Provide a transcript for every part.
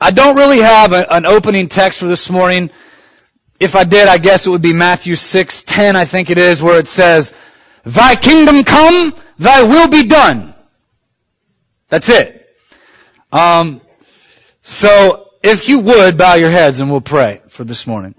I don't really have a, an opening text for this morning. If I did, I guess it would be Matthew 6:10, I think it is, where it says, Thy kingdom come, thy will be done. That's it. Um, so, if you would, bow your heads and we'll pray for this morning.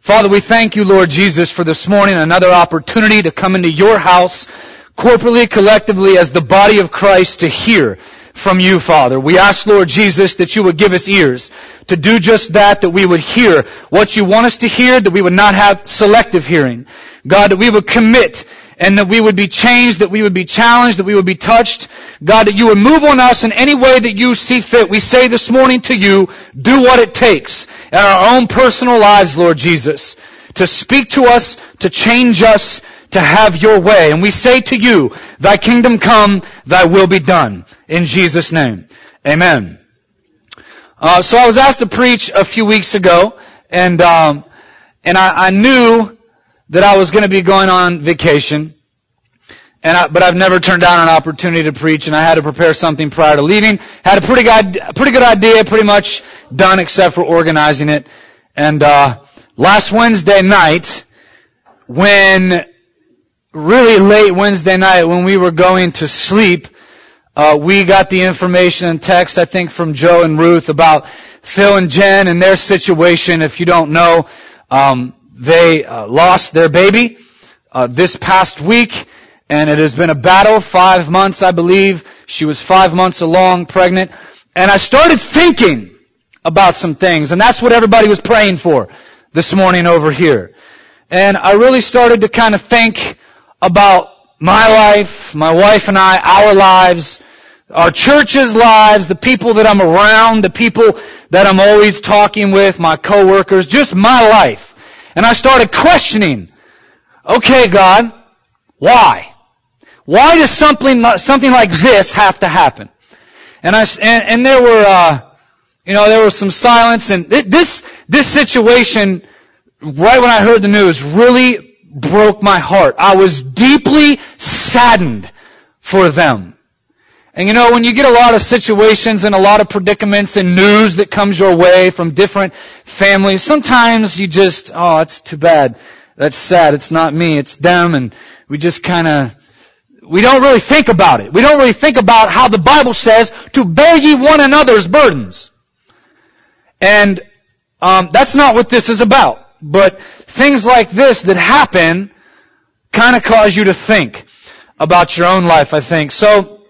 Father, we thank you, Lord Jesus, for this morning, another opportunity to come into your house, corporately, collectively, as the body of Christ to hear from you, Father. We ask, Lord Jesus, that you would give us ears to do just that, that we would hear what you want us to hear, that we would not have selective hearing. God, that we would commit and that we would be changed, that we would be challenged, that we would be touched. God, that you would move on us in any way that you see fit. We say this morning to you, do what it takes in our own personal lives, Lord Jesus, to speak to us, to change us, to have your way. And we say to you, thy kingdom come, thy will be done. In Jesus' name. Amen. Uh, so I was asked to preach a few weeks ago, and um, and I, I knew that I was going to be going on vacation. And I, but I've never turned down an opportunity to preach, and I had to prepare something prior to leaving. Had a pretty good, pretty good idea, pretty much done, except for organizing it. And uh, last Wednesday night, when really late Wednesday night, when we were going to sleep, uh, we got the information and text, I think, from Joe and Ruth about Phil and Jen and their situation. If you don't know, um, they uh, lost their baby uh, this past week, and it has been a battle. Five months, I believe. She was five months along, pregnant, and I started thinking about some things, and that's what everybody was praying for this morning over here. And I really started to kind of think about my life, my wife and I, our lives, our church's lives, the people that I'm around, the people that I'm always talking with, my coworkers, just my life. And I started questioning, okay, God, why? Why does something, something like this have to happen? And I, and, and there were, uh, you know, there was some silence and this, this situation, right when I heard the news, really broke my heart. I was deeply saddened for them. And you know, when you get a lot of situations and a lot of predicaments and news that comes your way from different families, sometimes you just, oh, it's too bad. That's sad. It's not me. It's them. And we just kind of, we don't really think about it. We don't really think about how the Bible says to bear ye one another's burdens. And um, that's not what this is about. But things like this that happen kind of cause you to think about your own life, I think. So,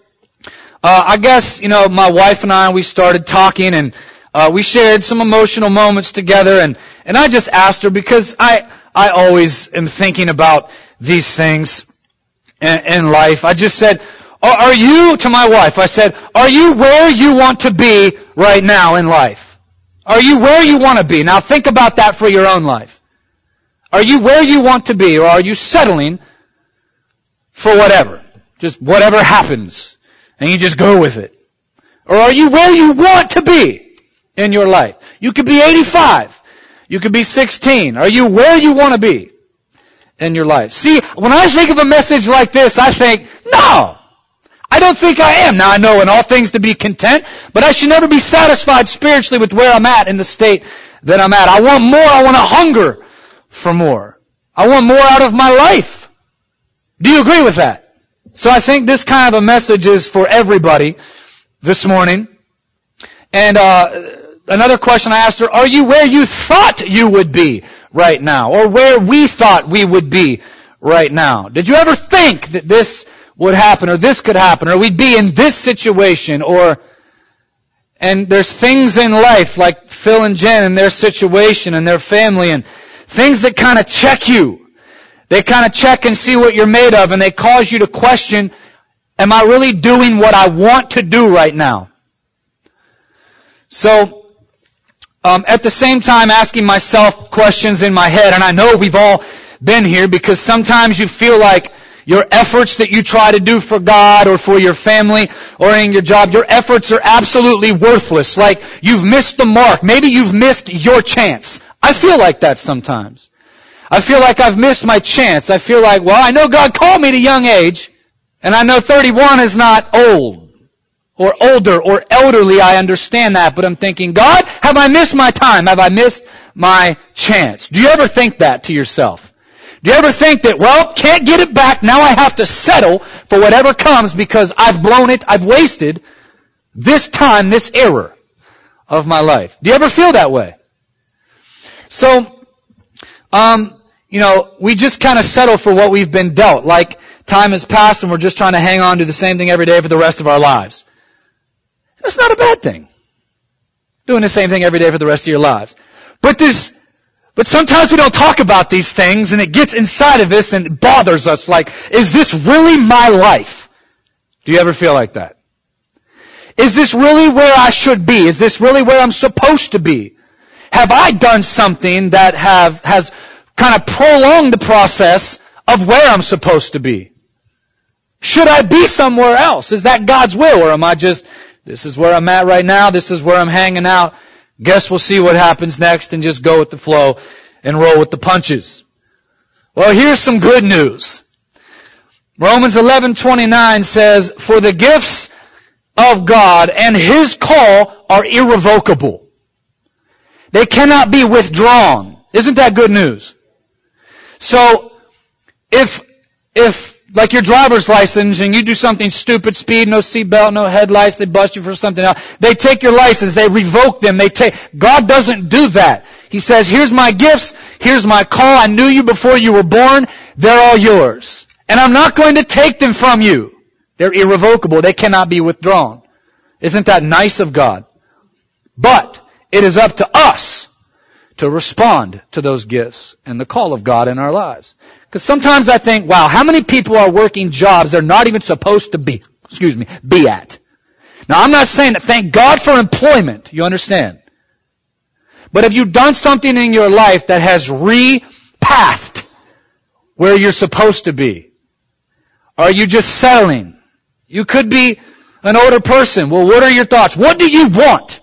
uh, I guess, you know, my wife and I, we started talking and uh, we shared some emotional moments together and, and I just asked her because I, I always am thinking about these things in, in life. I just said, are you, to my wife, I said, are you where you want to be right now in life? Are you where you want to be? Now think about that for your own life. Are you where you want to be or are you settling for whatever? Just whatever happens and you just go with it? Or are you where you want to be in your life? You could be 85. You could be 16. Are you where you want to be in your life? See, when I think of a message like this, I think, no! I don't think I am. Now I know in all things to be content, but I should never be satisfied spiritually with where I'm at in the state that I'm at. I want more. I want to hunger for more. I want more out of my life. Do you agree with that? So I think this kind of a message is for everybody this morning. And uh, another question I asked her, are you where you thought you would be right now? Or where we thought we would be right now? Did you ever think that this would happen or this could happen or we'd be in this situation or and there's things in life like Phil and Jen and their situation and their family and things that kind of check you they kind of check and see what you're made of and they cause you to question, am I really doing what I want to do right now? So, um, at the same time asking myself questions in my head, and I know we've all been here because sometimes you feel like your efforts that you try to do for God or for your family or in your job, your efforts are absolutely worthless. Like you've missed the mark. Maybe you've missed your chance. I feel like that sometimes. I feel like I've missed my chance. I feel like, well, I know God called me at a young age, and I know 31 is not old. or older or elderly, I understand that, but I'm thinking, God, have I missed my time? Have I missed my chance? Do you ever think that to yourself? Do you ever think that, well, can't get it back, now I have to settle for whatever comes because I've blown it, I've wasted this time, this error of my life? Do you ever feel that way? So, um, you know, we just kind of settle for what we've been dealt. Like time has passed and we're just trying to hang on to the same thing every day for the rest of our lives. That's not a bad thing. Doing the same thing every day for the rest of your lives. But this, but sometimes we don't talk about these things and it gets inside of us and it bothers us like, is this really my life? Do you ever feel like that? Is this really where I should be? Is this really where I'm supposed to be? Have I done something that have, has kind of prolonged the process of where I'm supposed to be? Should I be somewhere else? Is that God's will or am I just this is where I'm at right now. This is where I'm hanging out. Guess we'll see what happens next and just go with the flow and roll with the punches. Well, here's some good news. Romans 11:29 says, "For the gifts of God and his call are irrevocable. They cannot be withdrawn." Isn't that good news? So, if if like your driver's license and you do something stupid, speed, no seatbelt, no headlights, they bust you for something else. They take your license, they revoke them, they take, God doesn't do that. He says, here's my gifts, here's my call, I knew you before you were born, they're all yours. And I'm not going to take them from you. They're irrevocable, they cannot be withdrawn. Isn't that nice of God? But, it is up to us to respond to those gifts and the call of God in our lives. Because sometimes I think, wow, how many people are working jobs they're not even supposed to be, excuse me, be at? Now I'm not saying that thank God for employment, you understand. But have you done something in your life that has repathed where you're supposed to be? Are you just settling? You could be an older person. Well, what are your thoughts? What do you want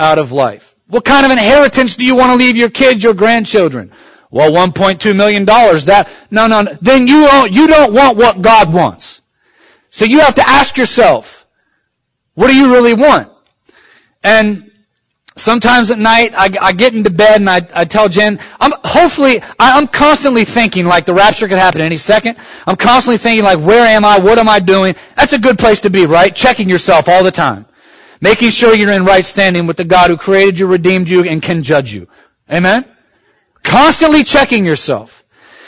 out of life? What kind of inheritance do you want to leave your kids, your grandchildren? Well, 1.2 million dollars. That no, no, no. Then you don't you don't want what God wants. So you have to ask yourself, what do you really want? And sometimes at night I, I get into bed and I, I tell Jen, I'm hopefully I, I'm constantly thinking like the rapture could happen any second. I'm constantly thinking like, where am I? What am I doing? That's a good place to be, right? Checking yourself all the time. Making sure you're in right standing with the God who created you, redeemed you, and can judge you. Amen? Constantly checking yourself.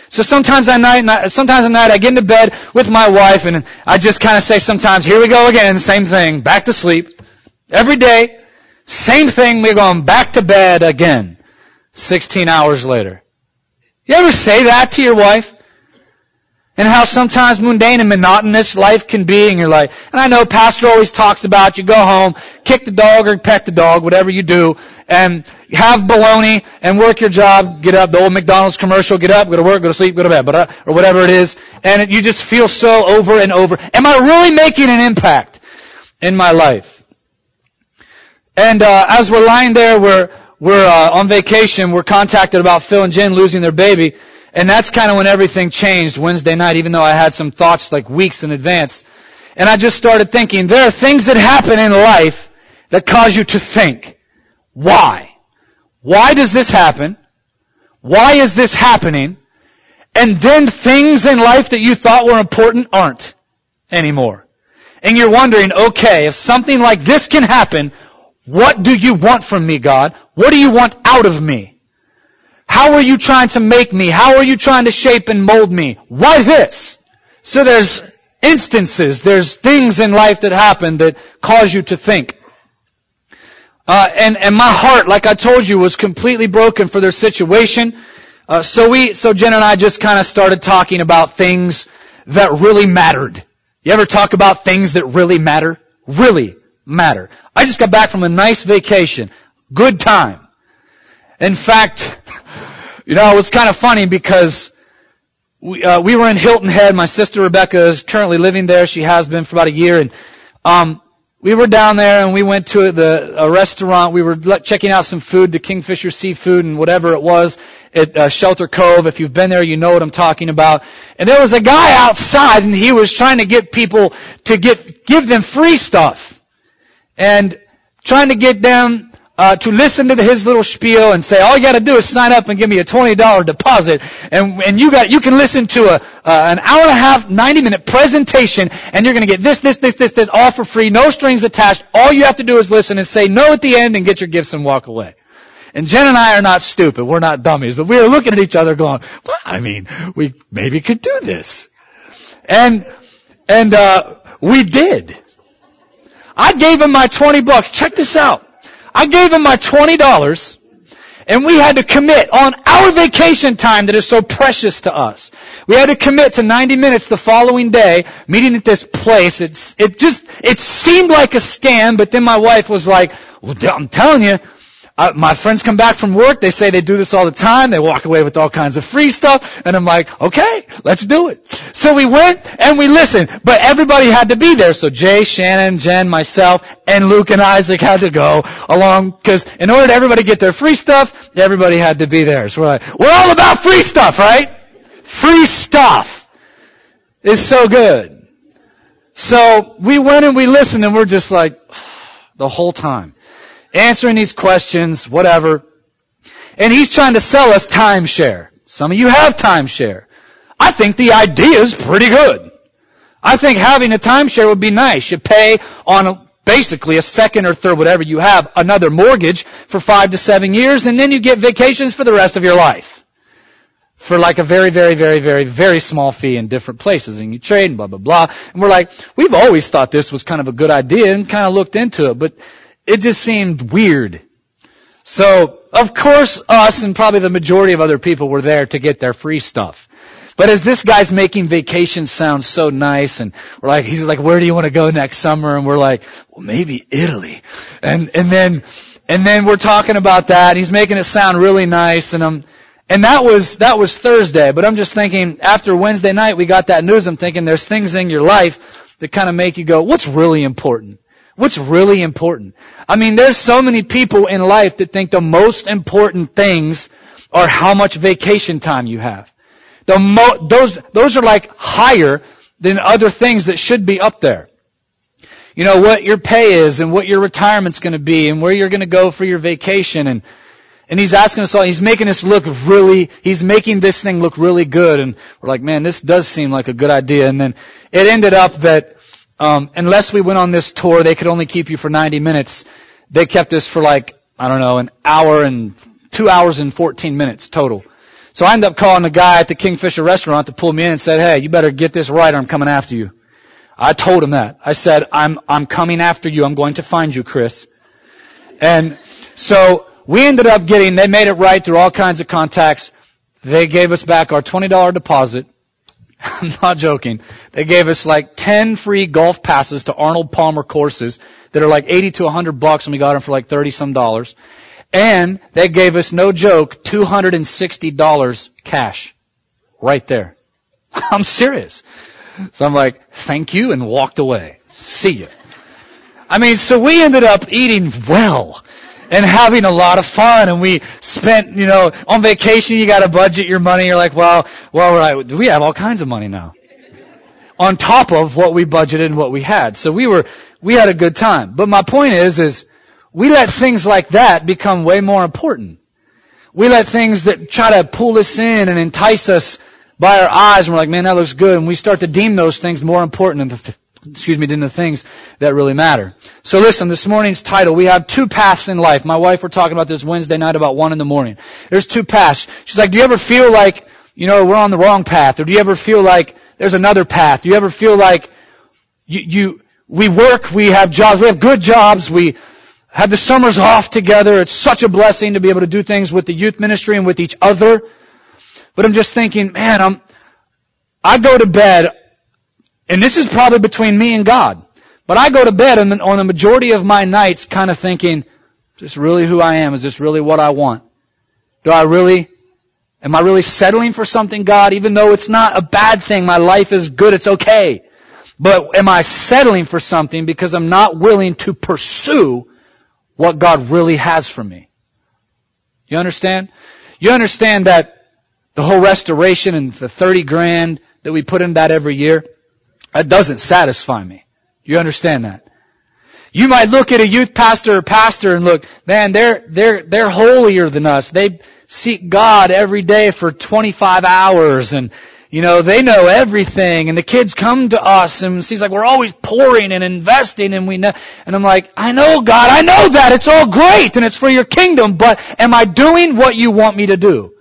So sometimes at night, sometimes at night I get into bed with my wife and I just kind of say sometimes, here we go again, same thing, back to sleep. Every day, same thing, we're going back to bed again. 16 hours later. You ever say that to your wife? And how sometimes mundane and monotonous life can be, in your life. and I know Pastor always talks about you go home, kick the dog or pet the dog, whatever you do, and have baloney and work your job, get up, the old McDonald's commercial, get up, go to work, go to sleep, go to bed, uh, or whatever it is, and you just feel so over and over. Am I really making an impact in my life? And uh, as we're lying there, we're we're uh, on vacation. We're contacted about Phil and Jen losing their baby. And that's kind of when everything changed Wednesday night, even though I had some thoughts like weeks in advance. And I just started thinking, there are things that happen in life that cause you to think. Why? Why does this happen? Why is this happening? And then things in life that you thought were important aren't anymore. And you're wondering, okay, if something like this can happen, what do you want from me, God? What do you want out of me? How are you trying to make me? How are you trying to shape and mold me? Why this? So there's instances, there's things in life that happen that cause you to think. Uh, and, and my heart, like I told you, was completely broken for their situation. Uh, so we, so Jen and I just kind of started talking about things that really mattered. You ever talk about things that really matter? Really matter. I just got back from a nice vacation. Good time. In fact, you know, it was kind of funny because we, uh, we were in Hilton Head. My sister Rebecca is currently living there. She has been for about a year. And um, we were down there and we went to the a restaurant. We were checking out some food, the Kingfisher Seafood and whatever it was at uh, Shelter Cove. If you've been there, you know what I'm talking about. And there was a guy outside and he was trying to get people to get give them free stuff and trying to get them uh, to listen to his little spiel and say, all you got to do is sign up and give me a twenty dollar deposit, and and you got you can listen to a uh, an hour and a half, ninety minute presentation, and you're going to get this, this, this, this, this, all for free, no strings attached. All you have to do is listen and say no at the end and get your gifts and walk away. And Jen and I are not stupid. We're not dummies, but we were looking at each other going, well, I mean, we maybe could do this. And, and, uh, we did. I gave him my 20 bucks. Check this out. I gave him my $20 and we had to commit on our vacation time that is so precious to us. We had to commit to 90 minutes the following day, meeting at this place. It's, it just, it seemed like a scam, but then my wife was like, well, I'm telling you, uh, my friends come back from work. They say they do this all the time. They walk away with all kinds of free stuff. And I'm like, okay, let's do it. So we went and we listened, but everybody had to be there. So Jay, Shannon, Jen, myself, and Luke and Isaac had to go along because in order to everybody get their free stuff, everybody had to be there. So we're like, we're all about free stuff, right? Free stuff is so good. So we went and we listened and we're just like, the whole time answering these questions, whatever. And he's trying to sell us timeshare. Some of you have timeshare. I think the idea is pretty good. I think having a timeshare would be nice. You pay on a, basically a second or third, whatever you have, another mortgage for five to seven years, and then you get vacations for the rest of your life. For like a very, very, very, very, very small fee in different places, and you trade and blah, blah, blah. And we're like, we've always thought this was kind of a good idea and kind of looked into it, but it just seemed weird. So, of course, us and probably the majority of other people were there to get their free stuff. But as this guy's making vacation sound so nice, and we're like, he's like, where do you want to go next summer? And we're like, well, maybe Italy. And, and then, and then we're talking about that, and he's making it sound really nice, and I'm, and that was, that was Thursday, but I'm just thinking, after Wednesday night we got that news, I'm thinking there's things in your life that kind of make you go, what's really important? What's really important? I mean, there's so many people in life that think the most important things are how much vacation time you have. The mo- those, those are like higher than other things that should be up there. You know, what your pay is and what your retirement's gonna be and where you're gonna go for your vacation and, and he's asking us all, he's making us look really, he's making this thing look really good and we're like, man, this does seem like a good idea. And then it ended up that um, unless we went on this tour, they could only keep you for 90 minutes. They kept us for like, I don't know, an hour and two hours and 14 minutes total. So I ended up calling the guy at the Kingfisher restaurant to pull me in and said, hey, you better get this right or I'm coming after you. I told him that. I said, I'm, I'm coming after you. I'm going to find you, Chris. And so we ended up getting, they made it right through all kinds of contacts. They gave us back our $20 deposit. I'm not joking. They gave us like 10 free golf passes to Arnold Palmer courses that are like 80 to 100 bucks and we got them for like 30 some dollars. And they gave us, no joke, $260 cash. Right there. I'm serious. So I'm like, thank you and walked away. See you. I mean, so we ended up eating well and having a lot of fun. And we spent, you know, on vacation, you got to budget your money. You're like, well, well, right, we have all kinds of money now. On top of what we budgeted and what we had. So we were, we had a good time. But my point is, is we let things like that become way more important. We let things that try to pull us in and entice us by our eyes, and we're like, man, that looks good, and we start to deem those things more important than the, excuse me, than the things that really matter. So listen, this morning's title, we have two paths in life. My wife, we're talking about this Wednesday night about one in the morning. There's two paths. She's like, do you ever feel like, you know, we're on the wrong path? Or do you ever feel like there's another path? Do you ever feel like you, you we work, we have jobs, we have good jobs, we have the summers off together. It's such a blessing to be able to do things with the youth ministry and with each other. But I'm just thinking, man, I'm, I go to bed and this is probably between me and God. But I go to bed on the majority of my nights kind of thinking, is this really who I am? Is this really what I want? Do I really, am I really settling for something, God? Even though it's not a bad thing, my life is good, it's okay. But am I settling for something because I'm not willing to pursue what God really has for me? You understand? You understand that the whole restoration and the 30 grand that we put in that every year, that doesn't satisfy me. You understand that? You might look at a youth pastor or pastor and look, man, they're, they're, they're holier than us. They seek God every day for 25 hours and, you know, they know everything and the kids come to us and it seems like we're always pouring and investing and we know, and I'm like, I know God, I know that, it's all great and it's for your kingdom, but am I doing what you want me to do?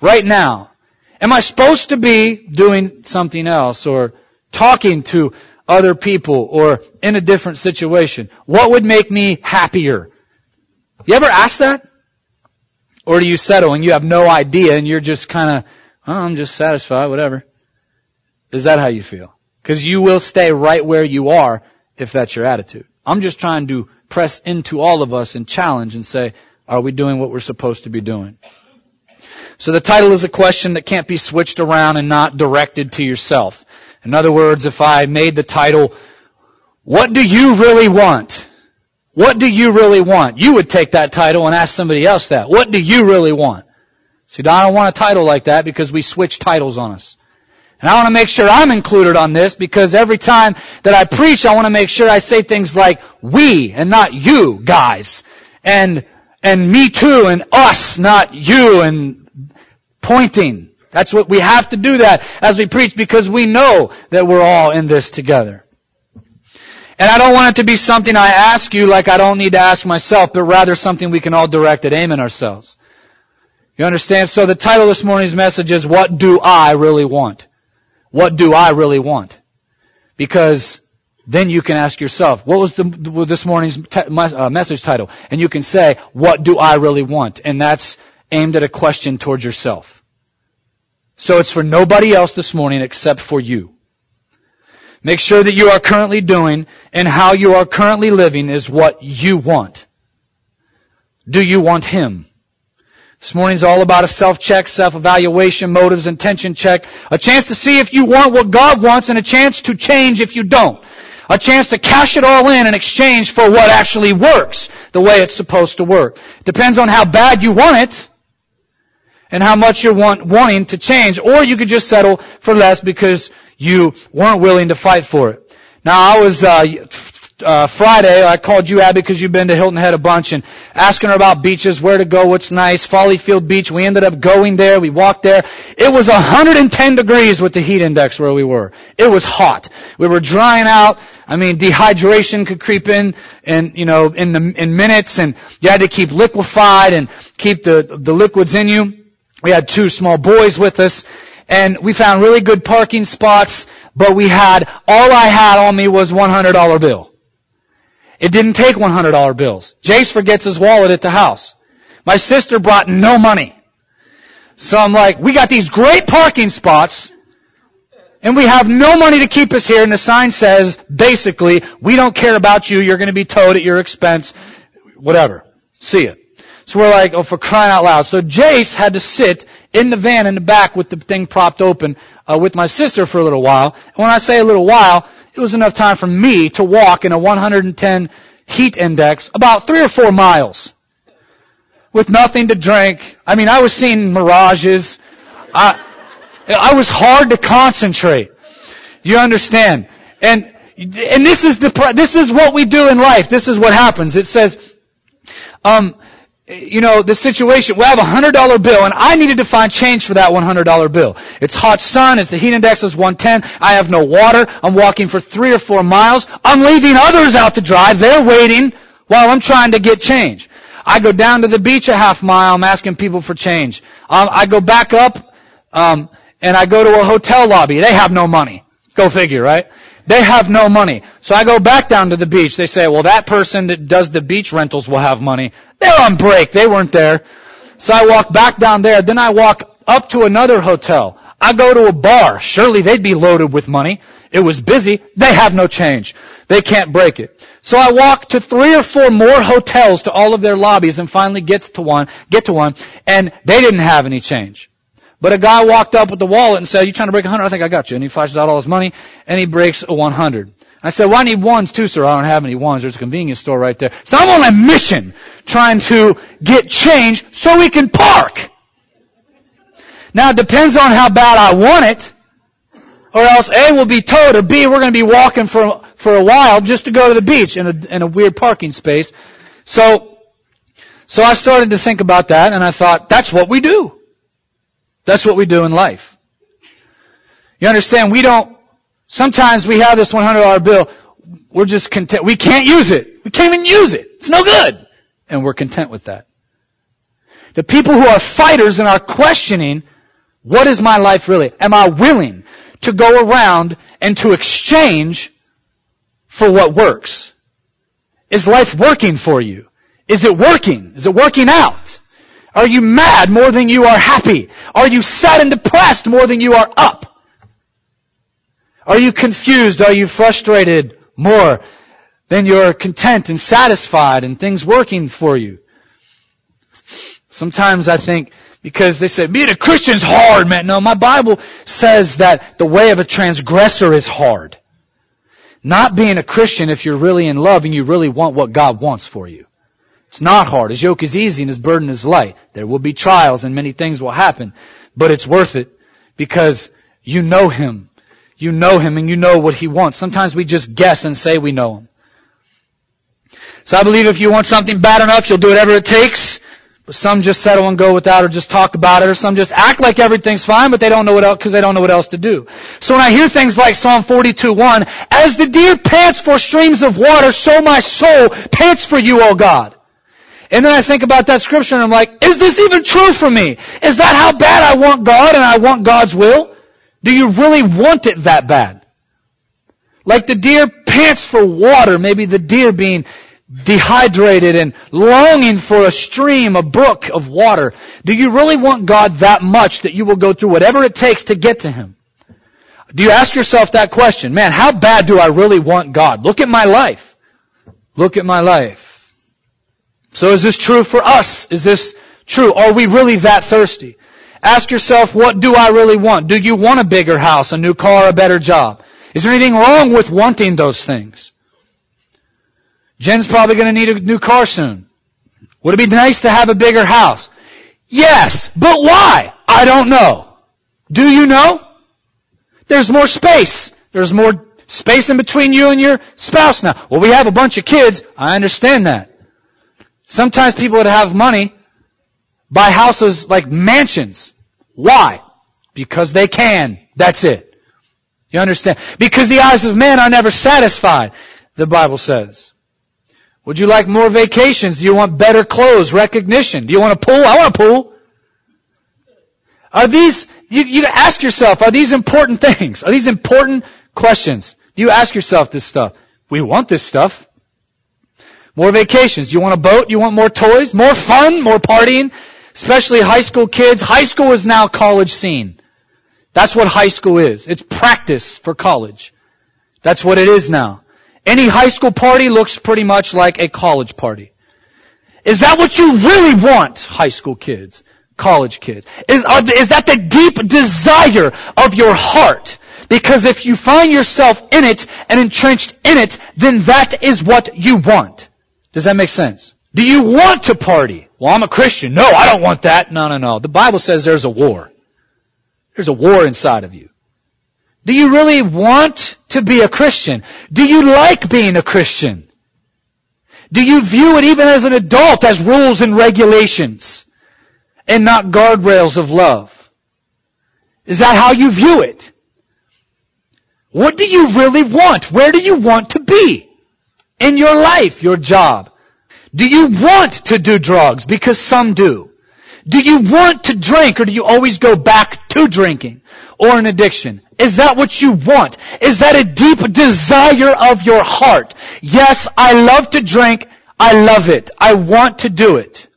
Right now. Am I supposed to be doing something else or talking to other people or in a different situation? What would make me happier? You ever ask that? Or do you settle and you have no idea and you're just kind of, oh, I'm just satisfied, whatever. Is that how you feel? Because you will stay right where you are if that's your attitude. I'm just trying to press into all of us and challenge and say, are we doing what we're supposed to be doing? So the title is a question that can't be switched around and not directed to yourself. In other words, if I made the title, what do you really want? What do you really want? You would take that title and ask somebody else that. What do you really want? See, I don't want a title like that because we switch titles on us. And I want to make sure I'm included on this because every time that I preach, I want to make sure I say things like we and not you guys. And, and me too and us, not you and pointing. That's what we have to do that as we preach because we know that we're all in this together. And I don't want it to be something I ask you like I don't need to ask myself, but rather something we can all direct at aiming ourselves. You understand? So the title of this morning's message is, What do I really want? What do I really want? Because then you can ask yourself, what was the, this morning's uh, message title? And you can say, what do I really want? And that's aimed at a question towards yourself. So it's for nobody else this morning except for you. Make sure that you are currently doing and how you are currently living is what you want. Do you want Him? This morning's all about a self-check, self-evaluation, motives, intention check. A chance to see if you want what God wants and a chance to change if you don't. A chance to cash it all in in exchange for what actually works the way it's supposed to work. Depends on how bad you want it and how much you're want, wanting to change. Or you could just settle for less because you weren't willing to fight for it. Now I was uh, uh, Friday, I called you, Abby, because you've been to Hilton Head a bunch, and asking her about beaches, where to go, what's nice. Folly Field Beach, we ended up going there. We walked there. It was 110 degrees with the heat index where we were. It was hot. We were drying out. I mean, dehydration could creep in, and you know, in the in minutes, and you had to keep liquefied and keep the the liquids in you. We had two small boys with us, and we found really good parking spots, but we had, all I had on me was $100 bill. It didn't take $100 bills. Jace forgets his wallet at the house. My sister brought no money. So I'm like, we got these great parking spots, and we have no money to keep us here, and the sign says, basically, we don't care about you, you're going to be towed at your expense, whatever. See it. So we're like, oh, for crying out loud. So Jace had to sit in the van in the back with the thing propped open uh, with my sister for a little while. And when I say a little while, it was enough time for me to walk in a 110 heat index about three or four miles with nothing to drink. I mean, I was seeing mirages. I, I was hard to concentrate. You understand? And, and this is the, this is what we do in life. This is what happens. It says, um, you know, the situation, we have a hundred dollar bill and I needed to find change for that one hundred dollar bill. It's hot sun, it's the heat index is 110, I have no water, I'm walking for three or four miles, I'm leaving others out to dry, they're waiting while I'm trying to get change. I go down to the beach a half mile, I'm asking people for change. Um, I go back up, um, and I go to a hotel lobby, they have no money. Go figure, right? They have no money. So I go back down to the beach. They say, well, that person that does the beach rentals will have money. They're on break. They weren't there. So I walk back down there. Then I walk up to another hotel. I go to a bar. Surely they'd be loaded with money. It was busy. They have no change. They can't break it. So I walk to three or four more hotels to all of their lobbies and finally get to one, get to one, and they didn't have any change. But a guy walked up with the wallet and said, you trying to break a hundred? I think I got you. And he flashes out all his money and he breaks a 100. I said, well, I need ones too, sir. I don't have any ones. There's a convenience store right there. So I'm on a mission trying to get change so we can park. Now it depends on how bad I want it. Or else A will be towed or B we're going to be walking for, for a while just to go to the beach in a, in a weird parking space. So, so I started to think about that and I thought, that's what we do. That's what we do in life. You understand, we don't, sometimes we have this $100 bill, we're just content, we can't use it. We can't even use it. It's no good. And we're content with that. The people who are fighters and are questioning, what is my life really? Am I willing to go around and to exchange for what works? Is life working for you? Is it working? Is it working out? Are you mad more than you are happy? Are you sad and depressed more than you are up? Are you confused? Are you frustrated more than you're content and satisfied and things working for you? Sometimes I think because they say being a Christian's hard, man. No, my Bible says that the way of a transgressor is hard. Not being a Christian if you're really in love and you really want what God wants for you. It's not hard. His yoke is easy and his burden is light. There will be trials and many things will happen, but it's worth it because you know him. You know him and you know what he wants. Sometimes we just guess and say we know him. So I believe if you want something bad enough, you'll do whatever it takes. But some just settle and go without or just talk about it or some just act like everything's fine but they don't know what else because they don't know what else to do. So when I hear things like Psalm 42:1, as the deer pants for streams of water, so my soul pants for you, O God. And then I think about that scripture and I'm like, is this even true for me? Is that how bad I want God and I want God's will? Do you really want it that bad? Like the deer pants for water, maybe the deer being dehydrated and longing for a stream, a brook of water. Do you really want God that much that you will go through whatever it takes to get to Him? Do you ask yourself that question? Man, how bad do I really want God? Look at my life. Look at my life. So is this true for us? Is this true? Are we really that thirsty? Ask yourself, what do I really want? Do you want a bigger house, a new car, a better job? Is there anything wrong with wanting those things? Jen's probably going to need a new car soon. Would it be nice to have a bigger house? Yes, but why? I don't know. Do you know? There's more space. There's more space in between you and your spouse now. Well, we have a bunch of kids. I understand that. Sometimes people would have money buy houses like mansions. Why? Because they can. That's it. You understand? Because the eyes of men are never satisfied, the Bible says. Would you like more vacations? Do you want better clothes, recognition? Do you want a pool? I want a pool. Are these, you, you ask yourself, are these important things? Are these important questions? Do you ask yourself this stuff? We want this stuff. More vacations. You want a boat? You want more toys? More fun? More partying? Especially high school kids. High school is now college scene. That's what high school is. It's practice for college. That's what it is now. Any high school party looks pretty much like a college party. Is that what you really want, high school kids, college kids? Is, uh, is that the deep desire of your heart? Because if you find yourself in it and entrenched in it, then that is what you want. Does that make sense? Do you want to party? Well, I'm a Christian. No, I don't want that. No, no, no. The Bible says there's a war. There's a war inside of you. Do you really want to be a Christian? Do you like being a Christian? Do you view it even as an adult as rules and regulations and not guardrails of love? Is that how you view it? What do you really want? Where do you want to be? In your life, your job? Do you want to do drugs? Because some do. Do you want to drink or do you always go back to drinking or an addiction? Is that what you want? Is that a deep desire of your heart? Yes, I love to drink. I love it. I want to do it.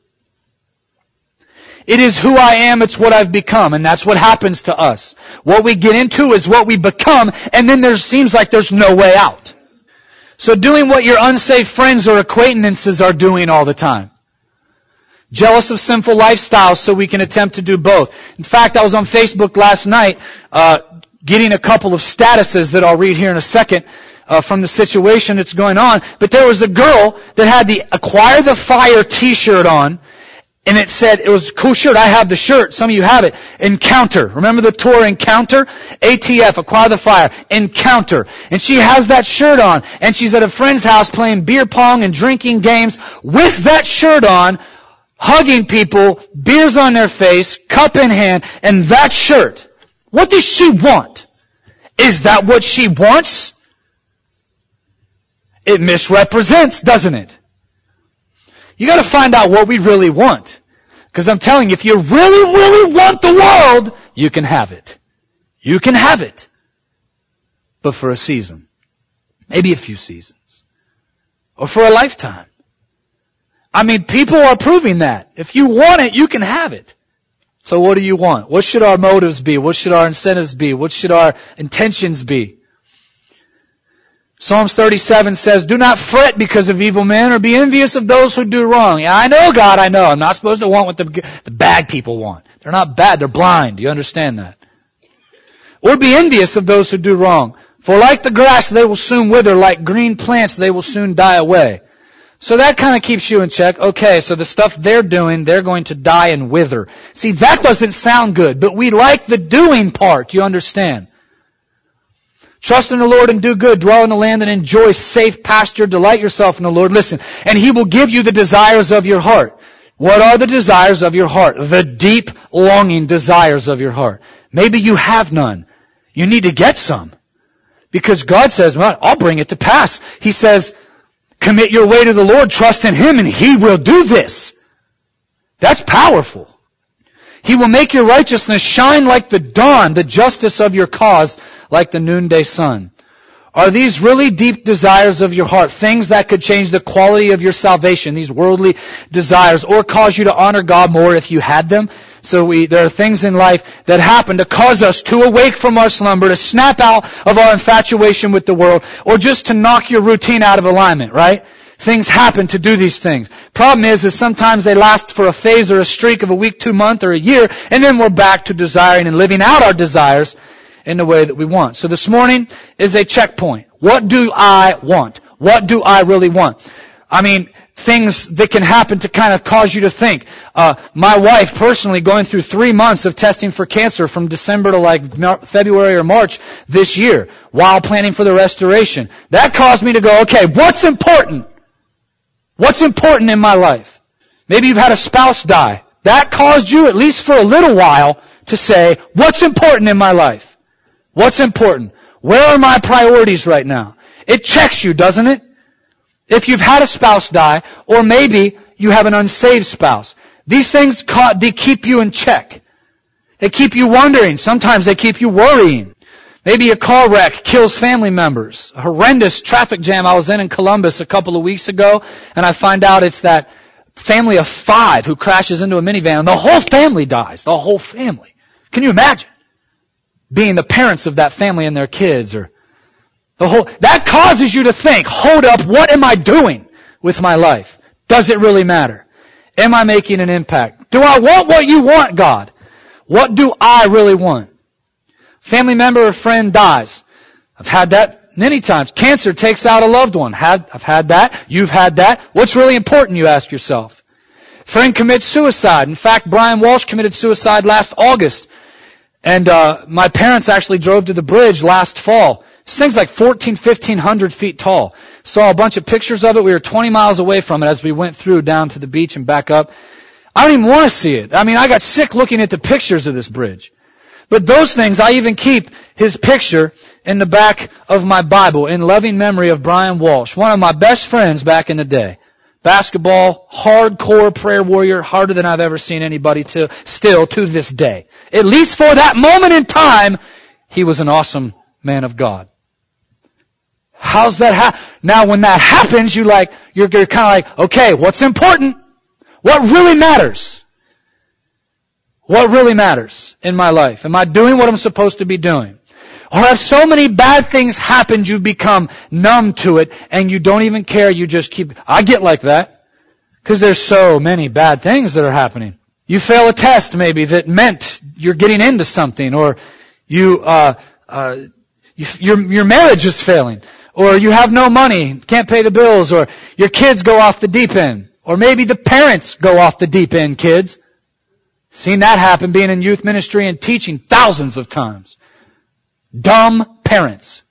It is who I am, it's what I've become, and that's what happens to us. What we get into is what we become, and then there seems like there's no way out. So doing what your unsafe friends or acquaintances are doing all the time. Jealous of sinful lifestyles so we can attempt to do both. In fact, I was on Facebook last night, uh, getting a couple of statuses that I'll read here in a second. Uh, from the situation that's going on, but there was a girl that had the Acquire the Fire t-shirt on, and it said, it was a cool shirt. I have the shirt. Some of you have it. Encounter. Remember the tour Encounter? ATF, Acquire the Fire. Encounter. And she has that shirt on. And she's at a friend's house playing beer pong and drinking games with that shirt on, hugging people, beers on their face, cup in hand, and that shirt. What does she want? Is that what she wants? It misrepresents, doesn't it? You gotta find out what we really want. Because I'm telling you, if you really, really want the world, you can have it. You can have it. But for a season. Maybe a few seasons. Or for a lifetime. I mean, people are proving that. If you want it, you can have it. So what do you want? What should our motives be? What should our incentives be? What should our intentions be? Psalms 37 says, Do not fret because of evil men or be envious of those who do wrong. Yeah, I know, God, I know. I'm not supposed to want what the, the bad people want. They're not bad, they're blind. Do you understand that? Or be envious of those who do wrong. For like the grass, they will soon wither. Like green plants, they will soon die away. So that kind of keeps you in check. Okay, so the stuff they're doing, they're going to die and wither. See, that doesn't sound good, but we like the doing part. You understand? Trust in the Lord and do good. Dwell in the land and enjoy safe pasture. Delight yourself in the Lord. Listen. And He will give you the desires of your heart. What are the desires of your heart? The deep longing desires of your heart. Maybe you have none. You need to get some. Because God says, well, I'll bring it to pass. He says, commit your way to the Lord, trust in Him, and He will do this. That's powerful. He will make your righteousness shine like the dawn, the justice of your cause like the noonday sun. Are these really deep desires of your heart, things that could change the quality of your salvation, these worldly desires, or cause you to honor God more if you had them? So we, there are things in life that happen to cause us to awake from our slumber, to snap out of our infatuation with the world, or just to knock your routine out of alignment, right? Things happen to do these things. Problem is, is sometimes they last for a phase or a streak of a week, two month, or a year, and then we're back to desiring and living out our desires in the way that we want. So this morning is a checkpoint. What do I want? What do I really want? I mean, things that can happen to kind of cause you to think. Uh, my wife personally going through three months of testing for cancer from December to like February or March this year while planning for the restoration. That caused me to go, okay, what's important? What's important in my life? Maybe you've had a spouse die. That caused you, at least for a little while, to say, what's important in my life? What's important? Where are my priorities right now? It checks you, doesn't it? If you've had a spouse die, or maybe you have an unsaved spouse. These things, they keep you in check. They keep you wondering. Sometimes they keep you worrying. Maybe a car wreck kills family members. A horrendous traffic jam I was in in Columbus a couple of weeks ago, and I find out it's that family of five who crashes into a minivan, and the whole family dies. The whole family. Can you imagine? Being the parents of that family and their kids, or the whole, that causes you to think, hold up, what am I doing with my life? Does it really matter? Am I making an impact? Do I want what you want, God? What do I really want? Family member or friend dies. I've had that many times. Cancer takes out a loved one. Had, I've had that. You've had that. What's really important, you ask yourself? Friend commits suicide. In fact, Brian Walsh committed suicide last August. And uh, my parents actually drove to the bridge last fall. This thing's like 14, 1500 feet tall. Saw a bunch of pictures of it. We were 20 miles away from it as we went through down to the beach and back up. I don't even want to see it. I mean, I got sick looking at the pictures of this bridge. But those things, I even keep his picture in the back of my Bible in loving memory of Brian Walsh, one of my best friends back in the day. Basketball, hardcore prayer warrior, harder than I've ever seen anybody to, still to this day. At least for that moment in time, he was an awesome man of God. How's that ha- Now when that happens, you like, you're, you're kind of like, okay, what's important? What really matters? What really matters in my life? Am I doing what I'm supposed to be doing? Or have so many bad things happened you've become numb to it and you don't even care, you just keep, I get like that. Because there's so many bad things that are happening. You fail a test maybe that meant you're getting into something, or you, uh, uh, you, your your marriage is failing, or you have no money, can't pay the bills, or your kids go off the deep end, or maybe the parents go off the deep end, kids. Seen that happen being in youth ministry and teaching thousands of times. Dumb parents.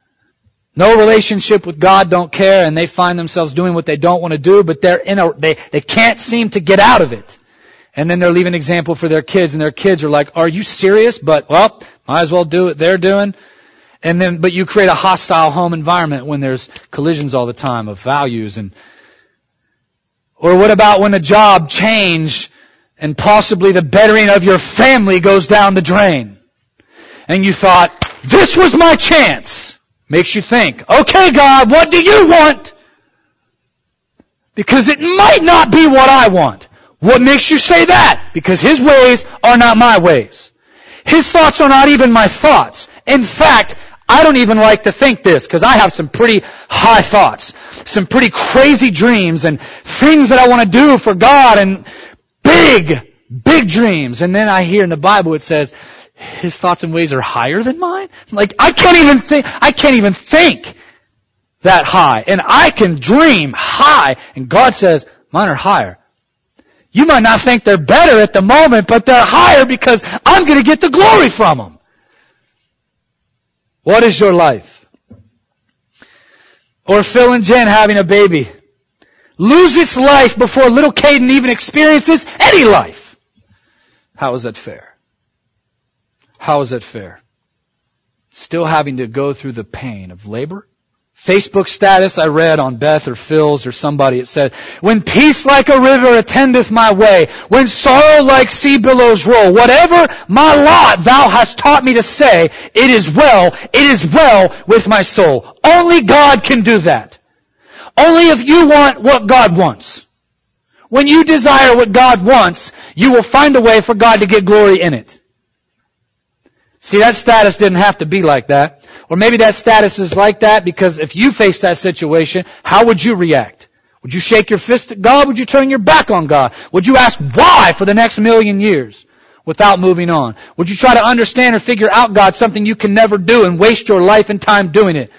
No relationship with God, don't care, and they find themselves doing what they don't want to do, but they're in a, they, they can't seem to get out of it. And then they're leaving an example for their kids, and their kids are like, are you serious? But, well, might as well do what they're doing. And then, but you create a hostile home environment when there's collisions all the time of values and, or what about when a job change and possibly the bettering of your family goes down the drain? And you thought, this was my chance. Makes you think, okay God, what do you want? Because it might not be what I want. What makes you say that? Because His ways are not my ways. His thoughts are not even my thoughts. In fact, I don't even like to think this because I have some pretty high thoughts, some pretty crazy dreams and things that I want to do for God and big, big dreams. And then I hear in the Bible it says, his thoughts and ways are higher than mine? Like, I can't even think, I can't even think that high. And I can dream high. And God says, mine are higher. You might not think they're better at the moment, but they're higher because I'm going to get the glory from them. What is your life? Or Phil and Jen having a baby. Loses life before little Caden even experiences any life. How is that fair? How is that fair? Still having to go through the pain of labor, Facebook status I read on Beth or Phil's or somebody, it said, When peace like a river attendeth my way, when sorrow like sea billows roll, whatever my lot thou hast taught me to say, it is well, it is well with my soul. Only God can do that. Only if you want what God wants. When you desire what God wants, you will find a way for God to get glory in it. See, that status didn't have to be like that. Or maybe that status is like that because if you face that situation, how would you react? Would you shake your fist at God? Would you turn your back on God? Would you ask why for the next million years without moving on? Would you try to understand or figure out God something you can never do and waste your life and time doing it?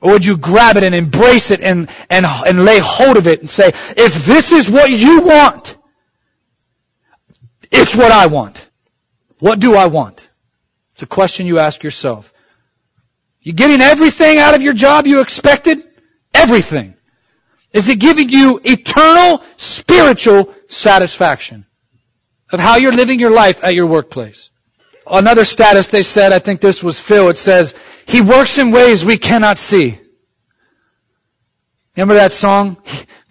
Or would you grab it and embrace it and, and, and lay hold of it and say, if this is what you want, it's what I want. What do I want? It's a question you ask yourself. You getting everything out of your job you expected? Everything. Is it giving you eternal spiritual satisfaction of how you're living your life at your workplace? Another status they said, I think this was Phil, it says, He works in ways we cannot see. Remember that song?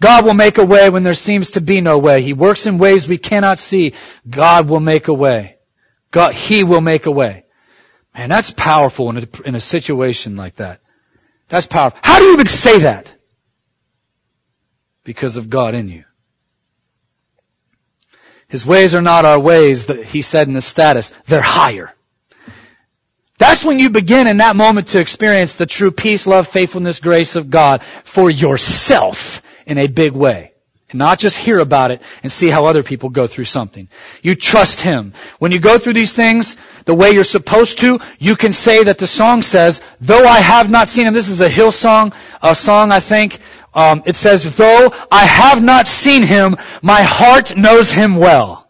God will make a way when there seems to be no way. He works in ways we cannot see. God will make a way. God, He will make a way. Man, that's powerful in a, in a situation like that. That's powerful. How do you even say that? Because of God in you. His ways are not our ways, he said in the status. They're higher. That's when you begin in that moment to experience the true peace, love, faithfulness, grace of God for yourself in a big way. And not just hear about it and see how other people go through something. You trust Him. When you go through these things the way you're supposed to, you can say that the song says, though I have not seen Him, this is a Hillsong, a song I think, um, it says, though I have not seen Him, my heart knows Him well.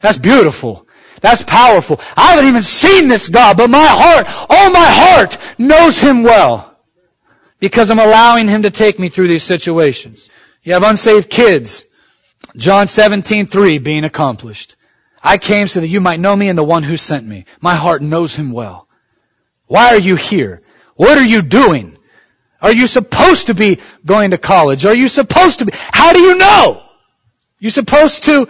That's beautiful. That's powerful. I haven't even seen this God, but my heart, oh my heart knows Him well. Because I'm allowing Him to take me through these situations. You have unsaved kids. John 17:3 being accomplished. I came so that you might know me and the one who sent me. My heart knows him well. Why are you here? What are you doing? Are you supposed to be going to college? Are you supposed to be? How do you know? You're supposed to,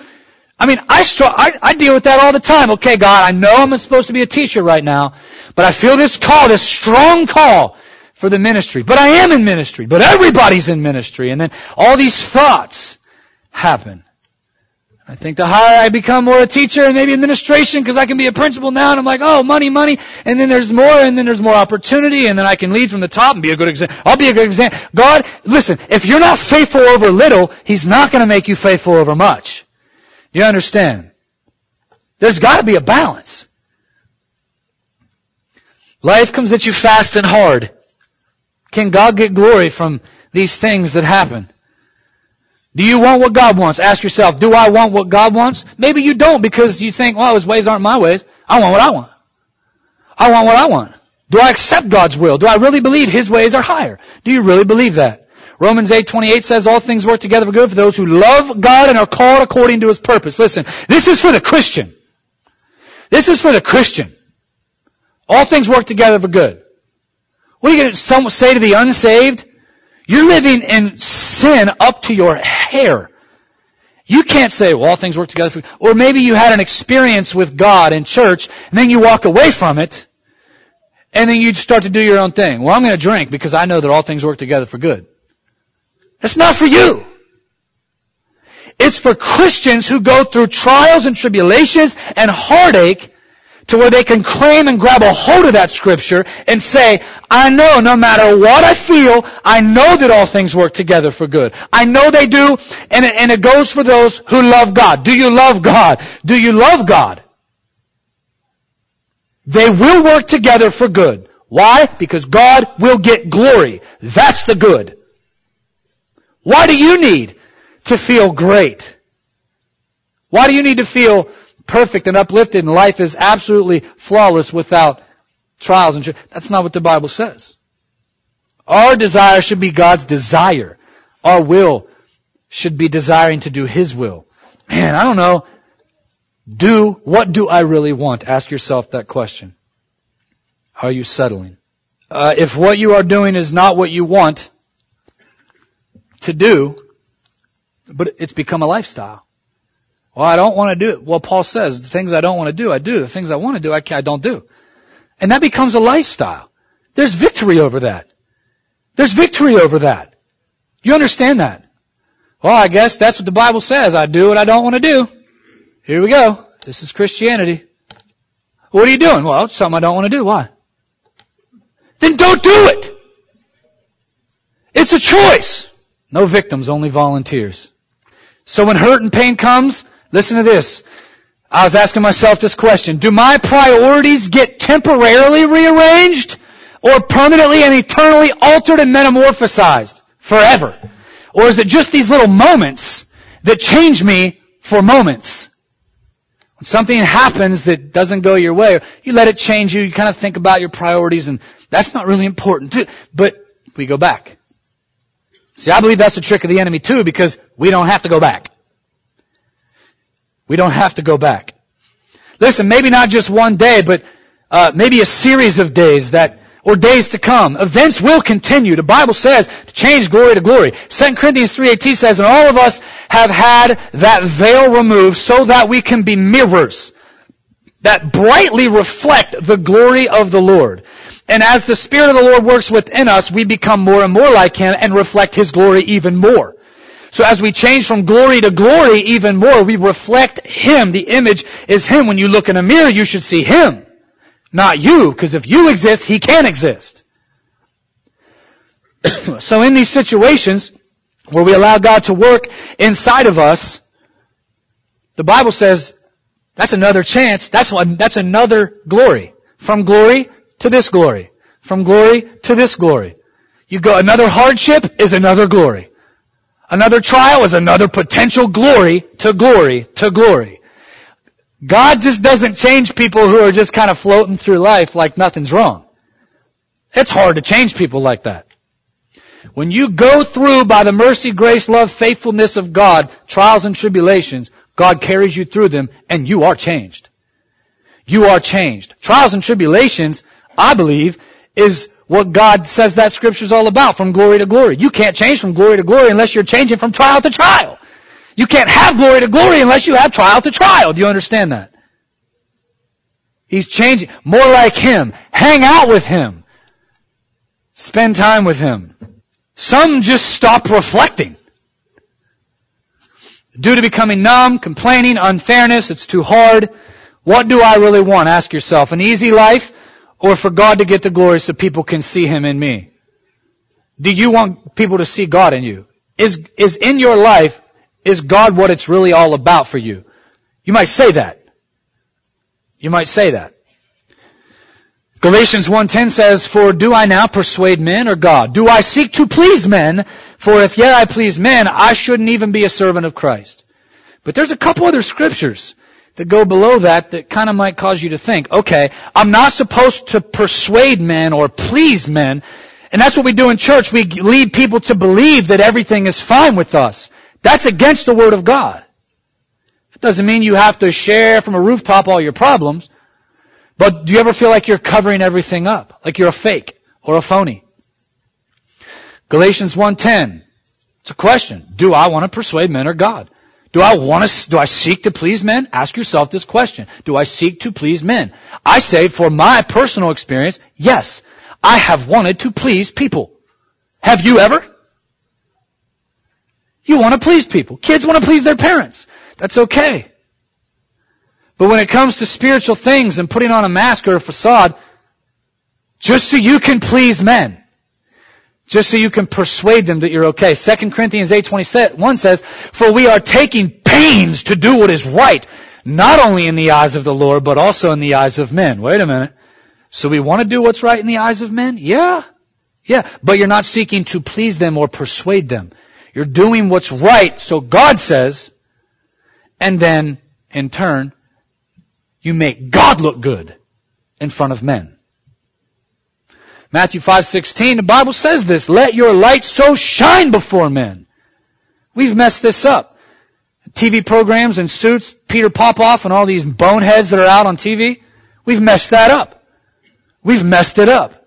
I mean, I, str- I, I deal with that all the time. Okay, God, I know I'm supposed to be a teacher right now, but I feel this call, this strong call for the ministry. But I am in ministry. But everybody's in ministry. And then all these thoughts happen. I think the higher I become more a teacher and maybe administration because I can be a principal now and I'm like, oh, money, money. And then there's more and then there's more opportunity and then I can lead from the top and be a good example. I'll be a good example. God, listen, if you're not faithful over little, He's not going to make you faithful over much. You understand? There's got to be a balance. Life comes at you fast and hard. Can God get glory from these things that happen? Do you want what God wants? Ask yourself, do I want what God wants? Maybe you don't because you think, well, his ways aren't my ways. I want what I want. I want what I want. Do I accept God's will? Do I really believe his ways are higher? Do you really believe that? Romans 8:28 says all things work together for good for those who love God and are called according to his purpose. Listen, this is for the Christian. This is for the Christian. All things work together for good. What are you going to say to the unsaved? You're living in sin up to your hair. You can't say, well, all things work together for Or maybe you had an experience with God in church, and then you walk away from it, and then you start to do your own thing. Well, I'm going to drink because I know that all things work together for good. That's not for you. It's for Christians who go through trials and tribulations and heartache to where they can claim and grab a hold of that scripture and say, I know no matter what I feel, I know that all things work together for good. I know they do, and it, and it goes for those who love God. Do you love God? Do you love God? They will work together for good. Why? Because God will get glory. That's the good. Why do you need to feel great? Why do you need to feel perfect and uplifted and life is absolutely flawless without trials and tri- That's not what the Bible says. Our desire should be God's desire. Our will should be desiring to do His will. Man, I don't know. Do, what do I really want? Ask yourself that question. Are you settling? Uh, if what you are doing is not what you want to do, but it's become a lifestyle. Well, I don't want to do it. Well, Paul says, the things I don't want to do, I do. The things I want to do, I, I don't do. And that becomes a lifestyle. There's victory over that. There's victory over that. You understand that? Well, I guess that's what the Bible says. I do what I don't want to do. Here we go. This is Christianity. What are you doing? Well, it's something I don't want to do. Why? Then don't do it. It's a choice. No victims, only volunteers. So when hurt and pain comes, Listen to this. I was asking myself this question. Do my priorities get temporarily rearranged or permanently and eternally altered and metamorphosized forever? Or is it just these little moments that change me for moments? When something happens that doesn't go your way, you let it change you, you kind of think about your priorities and that's not really important. But we go back. See, I believe that's the trick of the enemy too because we don't have to go back. We don't have to go back. Listen, maybe not just one day, but uh, maybe a series of days that or days to come. Events will continue. The Bible says to change glory to glory. 2 Corinthians 3.18 says, and all of us have had that veil removed so that we can be mirrors that brightly reflect the glory of the Lord. And as the Spirit of the Lord works within us, we become more and more like Him and reflect His glory even more. So as we change from glory to glory even more, we reflect Him. The image is Him. When you look in a mirror, you should see Him, not you, because if you exist, He can exist. so in these situations where we allow God to work inside of us, the Bible says that's another chance. That's one, that's another glory. From glory to this glory. From glory to this glory. You go, another hardship is another glory. Another trial is another potential glory to glory to glory. God just doesn't change people who are just kind of floating through life like nothing's wrong. It's hard to change people like that. When you go through by the mercy, grace, love, faithfulness of God, trials and tribulations, God carries you through them and you are changed. You are changed. Trials and tribulations, I believe, is what God says that scripture is all about, from glory to glory. You can't change from glory to glory unless you're changing from trial to trial. You can't have glory to glory unless you have trial to trial. Do you understand that? He's changing. More like Him. Hang out with Him. Spend time with Him. Some just stop reflecting. Due to becoming numb, complaining, unfairness, it's too hard. What do I really want? Ask yourself. An easy life or for God to get the glory so people can see Him in me? Do you want people to see God in you? Is, is in your life, is God what it's really all about for you? You might say that. You might say that. Galatians 1.10 says, For do I now persuade men or God? Do I seek to please men? For if yet I please men, I shouldn't even be a servant of Christ. But there's a couple other scriptures that go below that that kind of might cause you to think, okay, I'm not supposed to persuade men or please men. And that's what we do in church. We lead people to believe that everything is fine with us. That's against the Word of God. It doesn't mean you have to share from a rooftop all your problems. But do you ever feel like you're covering everything up? Like you're a fake or a phony? Galatians 1.10. It's a question. Do I want to persuade men or God? Do I want to, do I seek to please men? Ask yourself this question. Do I seek to please men? I say for my personal experience, yes. I have wanted to please people. Have you ever? You want to please people. Kids want to please their parents. That's okay. But when it comes to spiritual things and putting on a mask or a facade, just so you can please men, just so you can persuade them that you're okay. 2 Corinthians 8.21 says, For we are taking pains to do what is right, not only in the eyes of the Lord, but also in the eyes of men. Wait a minute. So we want to do what's right in the eyes of men? Yeah. Yeah. But you're not seeking to please them or persuade them. You're doing what's right, so God says, and then, in turn, you make God look good in front of men. Matthew 5:16 the Bible says this, let your light so shine before men. We've messed this up. TV programs and suits, Peter Popoff and all these boneheads that are out on TV, we've messed that up. We've messed it up.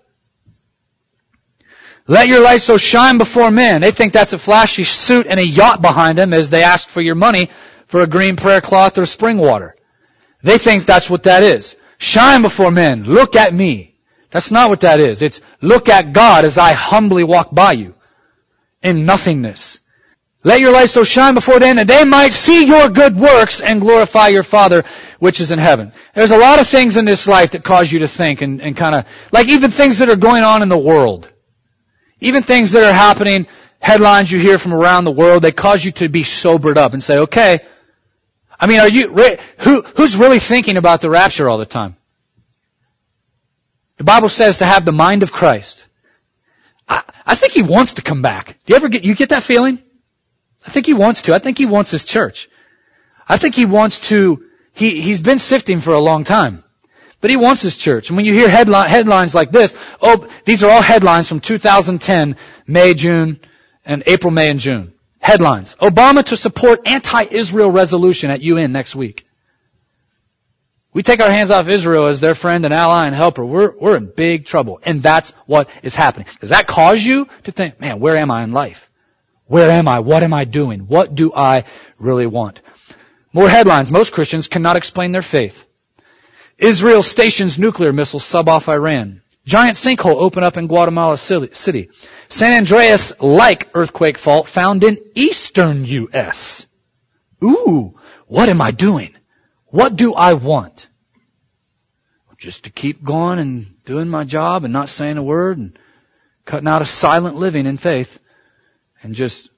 Let your light so shine before men. They think that's a flashy suit and a yacht behind them as they ask for your money for a green prayer cloth or spring water. They think that's what that is. Shine before men. Look at me. That's not what that is. It's look at God as I humbly walk by you in nothingness. Let your light so shine before them that they might see your good works and glorify your Father which is in heaven. There's a lot of things in this life that cause you to think and, and kind of, like even things that are going on in the world. Even things that are happening, headlines you hear from around the world, they cause you to be sobered up and say, okay, I mean, are you, who, who's really thinking about the rapture all the time? The Bible says to have the mind of Christ. I, I think he wants to come back. Do you ever get, you get that feeling? I think he wants to. I think he wants his church. I think he wants to, he, he's been sifting for a long time. But he wants his church. And when you hear headline, headlines like this, oh, these are all headlines from 2010, May, June, and April, May, and June. Headlines. Obama to support anti-Israel resolution at UN next week. We take our hands off Israel as their friend and ally and helper. We're, we're in big trouble. And that's what is happening. Does that cause you to think, man, where am I in life? Where am I? What am I doing? What do I really want? More headlines. Most Christians cannot explain their faith. Israel stations nuclear missiles sub off Iran. Giant sinkhole open up in Guatemala City. San Andreas-like earthquake fault found in eastern U.S. Ooh, what am I doing? What do I want? Just to keep going and doing my job and not saying a word and cutting out a silent living in faith and just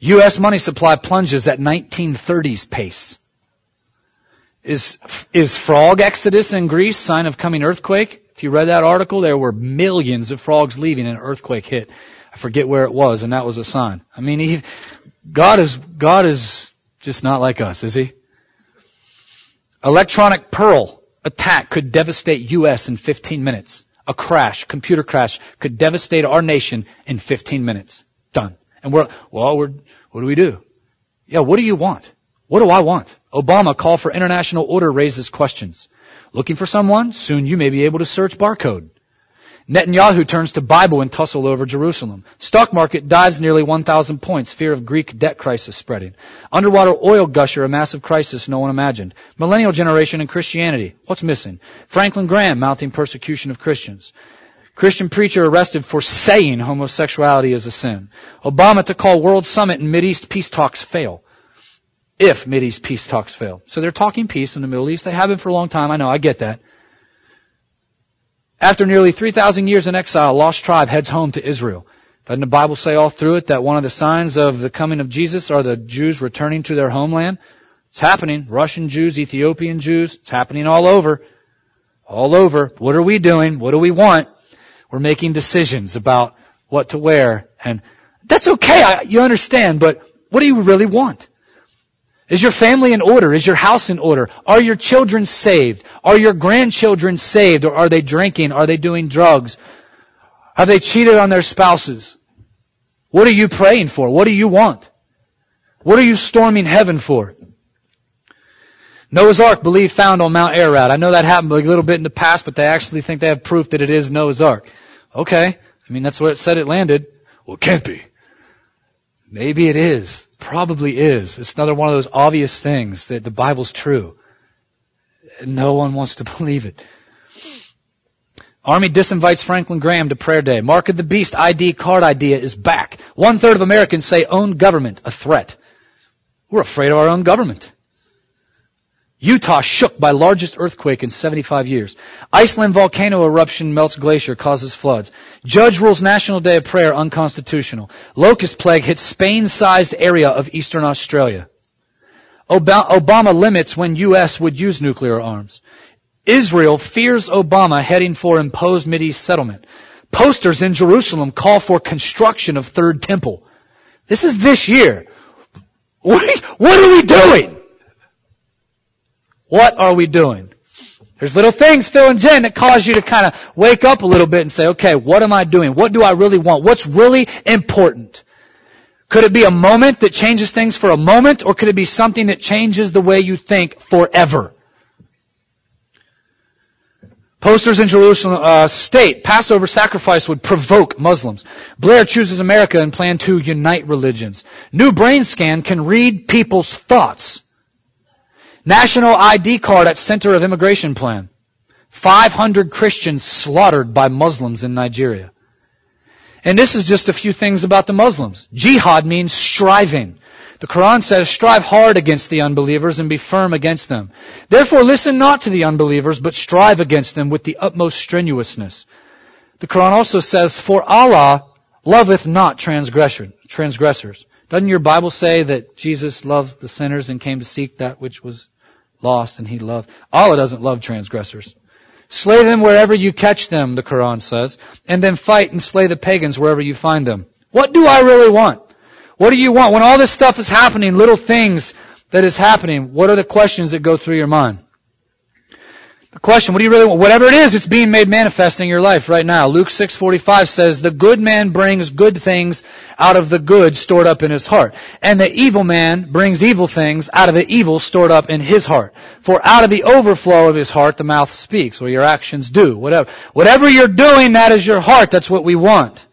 U.S. money supply plunges at 1930s pace. Is, is frog exodus in Greece sign of coming earthquake? If you read that article, there were millions of frogs leaving and an earthquake hit. I forget where it was, and that was a sign. I mean, he, God is, God is just not like us, is he? Electronic pearl attack could devastate U.S. in 15 minutes. A crash, computer crash, could devastate our nation in 15 minutes. Done. And we're, well, we're, what do we do? Yeah, what do you want? What do I want? Obama call for international order raises questions. Looking for someone? Soon you may be able to search barcode. Netanyahu turns to Bible and tussle over Jerusalem. Stock market dives nearly 1,000 points. Fear of Greek debt crisis spreading. Underwater oil gusher, a massive crisis no one imagined. Millennial generation and Christianity. What's missing? Franklin Graham mounting persecution of Christians. Christian preacher arrested for saying homosexuality is a sin. Obama to call World Summit and Mideast peace talks fail. If Mideast peace talks fail. So they're talking peace in the Middle East. They have been for a long time. I know. I get that. After nearly 3,000 years in exile, lost tribe heads home to Israel. Doesn't the Bible say all through it that one of the signs of the coming of Jesus are the Jews returning to their homeland? It's happening. Russian Jews, Ethiopian Jews. It's happening all over. All over. What are we doing? What do we want? We're making decisions about what to wear. And that's okay. I, you understand. But what do you really want? Is your family in order? Is your house in order? Are your children saved? Are your grandchildren saved? Or are they drinking? Are they doing drugs? Have they cheated on their spouses? What are you praying for? What do you want? What are you storming heaven for? Noah's Ark believed found on Mount Ararat. I know that happened a little bit in the past, but they actually think they have proof that it is Noah's Ark. Okay. I mean, that's where it said it landed. Well, it can't be. Maybe it is. Probably is. It's another one of those obvious things that the Bible's true. No one wants to believe it. Army disinvites Franklin Graham to prayer day. Mark of the beast ID card idea is back. One third of Americans say own government a threat. We're afraid of our own government. Utah shook by largest earthquake in 75 years. Iceland volcano eruption melts glacier, causes floods. Judge rules National Day of Prayer unconstitutional. Locust plague hits Spain-sized area of eastern Australia. Obama limits when U.S. would use nuclear arms. Israel fears Obama heading for imposed Mideast settlement. Posters in Jerusalem call for construction of third temple. This is this year. What, what are we doing? What are we doing? There's little things, Phil and Jen, that cause you to kind of wake up a little bit and say, okay, what am I doing? What do I really want? What's really important? Could it be a moment that changes things for a moment, or could it be something that changes the way you think forever? Posters in Jerusalem uh, state Passover sacrifice would provoke Muslims. Blair chooses America and plan to unite religions. New brain scan can read people's thoughts. National ID card at center of immigration plan. 500 Christians slaughtered by Muslims in Nigeria. And this is just a few things about the Muslims. Jihad means striving. The Quran says, strive hard against the unbelievers and be firm against them. Therefore listen not to the unbelievers, but strive against them with the utmost strenuousness. The Quran also says, for Allah loveth not transgressors. Doesn't your Bible say that Jesus loved the sinners and came to seek that which was lost and he loved. Allah doesn't love transgressors. Slay them wherever you catch them, the Quran says, and then fight and slay the pagans wherever you find them. What do I really want? What do you want? When all this stuff is happening, little things that is happening, what are the questions that go through your mind? The question, what do you really want? Whatever it is, it's being made manifest in your life right now. Luke 6:45 says, "The good man brings good things out of the good stored up in his heart, and the evil man brings evil things out of the evil stored up in his heart. For out of the overflow of his heart the mouth speaks, or your actions do. Whatever, whatever you're doing, that is your heart. That's what we want."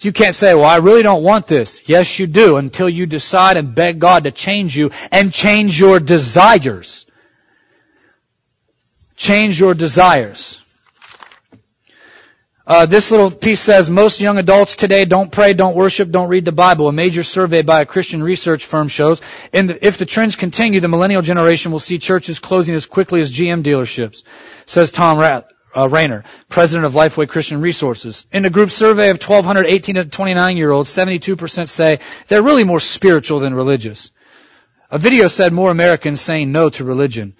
You can't say, "Well, I really don't want this." Yes, you do, until you decide and beg God to change you and change your desires. Change your desires. Uh, this little piece says most young adults today don't pray, don't worship, don't read the Bible. A major survey by a Christian research firm shows the, if the trends continue, the millennial generation will see churches closing as quickly as GM dealerships, says Tom Rat, uh, Rainer, president of Lifeway Christian Resources. In a group survey of 1,200 18 to 29 year olds, 72% say they're really more spiritual than religious. A video said more Americans saying no to religion.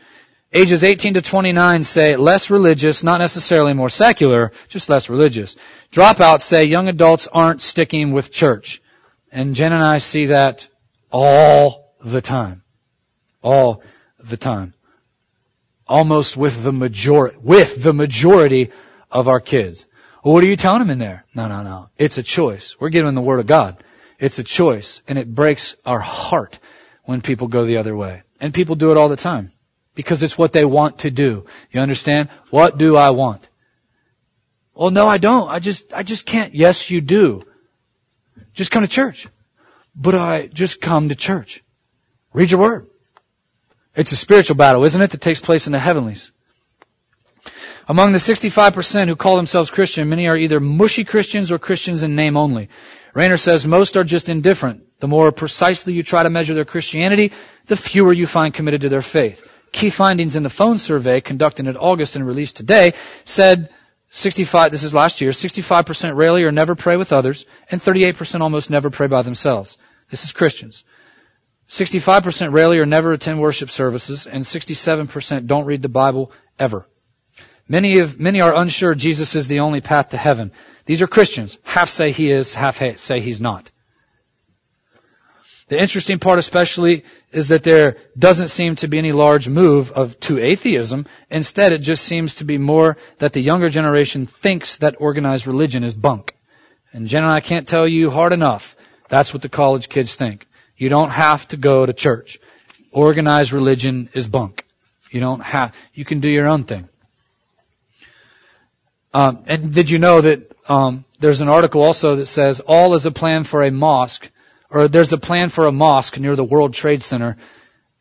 Ages 18 to 29 say less religious, not necessarily more secular, just less religious. Dropouts say young adults aren't sticking with church. And Jen and I see that all the time. All the time. Almost with the majority, with the majority of our kids. Well, what are you telling them in there? No, no, no. It's a choice. We're giving them the Word of God. It's a choice. And it breaks our heart when people go the other way. And people do it all the time because it's what they want to do. You understand? What do I want? Well, no, I don't. I just, I just can't. Yes, you do. Just come to church. But I just come to church. Read your word. It's a spiritual battle, isn't it, that takes place in the heavenlies. Among the 65% who call themselves Christian, many are either mushy Christians or Christians in name only. Rainer says most are just indifferent. The more precisely you try to measure their Christianity, the fewer you find committed to their faith. Key findings in the phone survey conducted in August and released today said 65, this is last year, 65% rarely or never pray with others, and 38% almost never pray by themselves. This is Christians. 65% rarely or never attend worship services, and 67% don't read the Bible ever. Many of, many are unsure Jesus is the only path to heaven. These are Christians. Half say he is, half say he's not. The interesting part especially is that there doesn't seem to be any large move of to atheism. Instead, it just seems to be more that the younger generation thinks that organized religion is bunk. And Jen and I can't tell you hard enough. That's what the college kids think. You don't have to go to church. Organized religion is bunk. You don't have, you can do your own thing. Um, and did you know that um, there's an article also that says all is a plan for a mosque, or there's a plan for a mosque near the World Trade Center.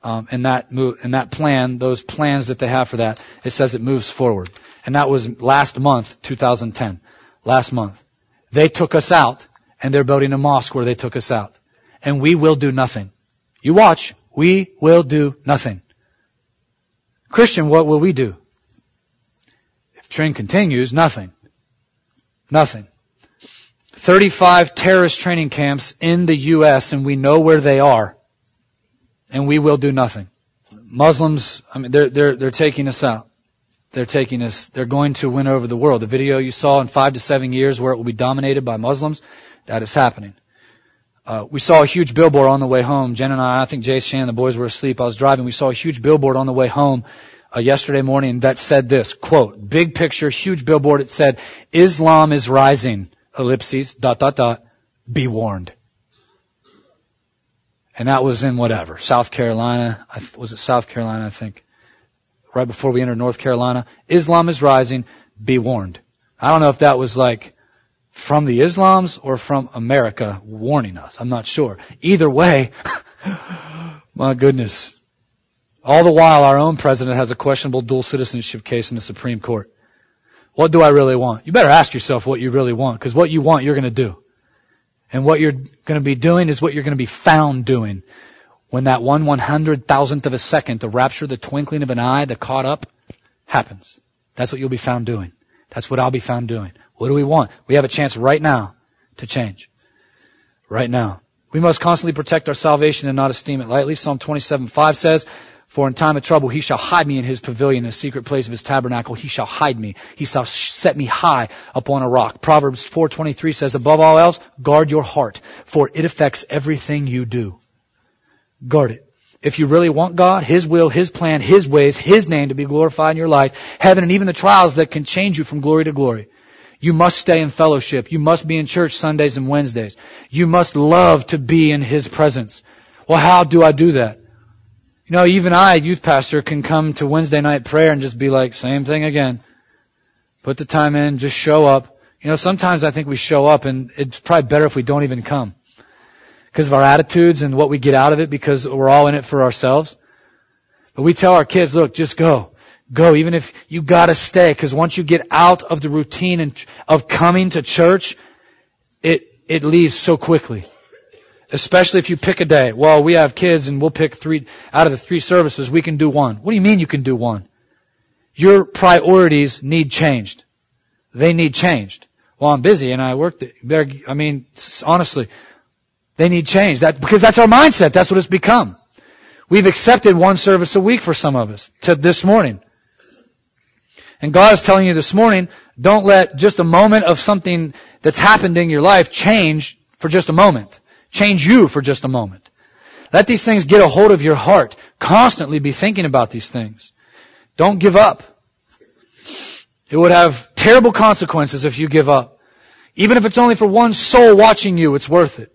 Um, and that move, and that plan, those plans that they have for that, it says it moves forward. And that was last month, 2010. Last month. They took us out, and they're building a mosque where they took us out and we will do nothing. You watch. We will do nothing. Christian, what will we do? If trend continues, nothing. Nothing. 35 terrorist training camps in the U.S. and we know where they are. And we will do nothing. Muslims, I mean, they're, they're, they're taking us out. They're taking us, they're going to win over the world. The video you saw in five to seven years where it will be dominated by Muslims, that is happening. Uh, we saw a huge billboard on the way home. Jen and I, I think Jay Shan, the boys were asleep. I was driving. We saw a huge billboard on the way home uh, yesterday morning that said this, quote, big picture, huge billboard. It said, Islam is rising, ellipses, dot, dot, dot, be warned. And that was in whatever, South Carolina. Was it South Carolina, I think? Right before we entered North Carolina. Islam is rising, be warned. I don't know if that was like from the Islams or from America warning us. I'm not sure. Either way, my goodness. All the while, our own president has a questionable dual citizenship case in the Supreme Court. What do I really want? You better ask yourself what you really want, because what you want, you're going to do. And what you're going to be doing is what you're going to be found doing. When that one one hundred thousandth of a second, the rapture, the twinkling of an eye, the caught up, happens. That's what you'll be found doing. That's what I'll be found doing. What do we want? We have a chance right now to change. Right now. We must constantly protect our salvation and not esteem it lightly. Psalm 27:5 says, For in time of trouble he shall hide me in his pavilion, in the secret place of his tabernacle. He shall hide me. He shall set me high upon a rock. Proverbs 4.23 says, Above all else, guard your heart, for it affects everything you do. Guard it. If you really want God, His will, His plan, His ways, His name to be glorified in your life, heaven and even the trials that can change you from glory to glory, you must stay in fellowship. You must be in church Sundays and Wednesdays. You must love to be in His presence. Well, how do I do that? You know, even I, youth pastor, can come to Wednesday night prayer and just be like, same thing again. Put the time in, just show up. You know, sometimes I think we show up and it's probably better if we don't even come. Because of our attitudes and what we get out of it because we're all in it for ourselves. But we tell our kids, look, just go. Go, even if you gotta stay, because once you get out of the routine of coming to church, it, it leaves so quickly. Especially if you pick a day. Well, we have kids and we'll pick three, out of the three services, we can do one. What do you mean you can do one? Your priorities need changed. They need changed. Well, I'm busy and I work, better, I mean, honestly, they need change. That, because that's our mindset. That's what it's become. We've accepted one service a week for some of us to this morning. And God is telling you this morning, don't let just a moment of something that's happened in your life change for just a moment. Change you for just a moment. Let these things get a hold of your heart. Constantly be thinking about these things. Don't give up. It would have terrible consequences if you give up. Even if it's only for one soul watching you, it's worth it.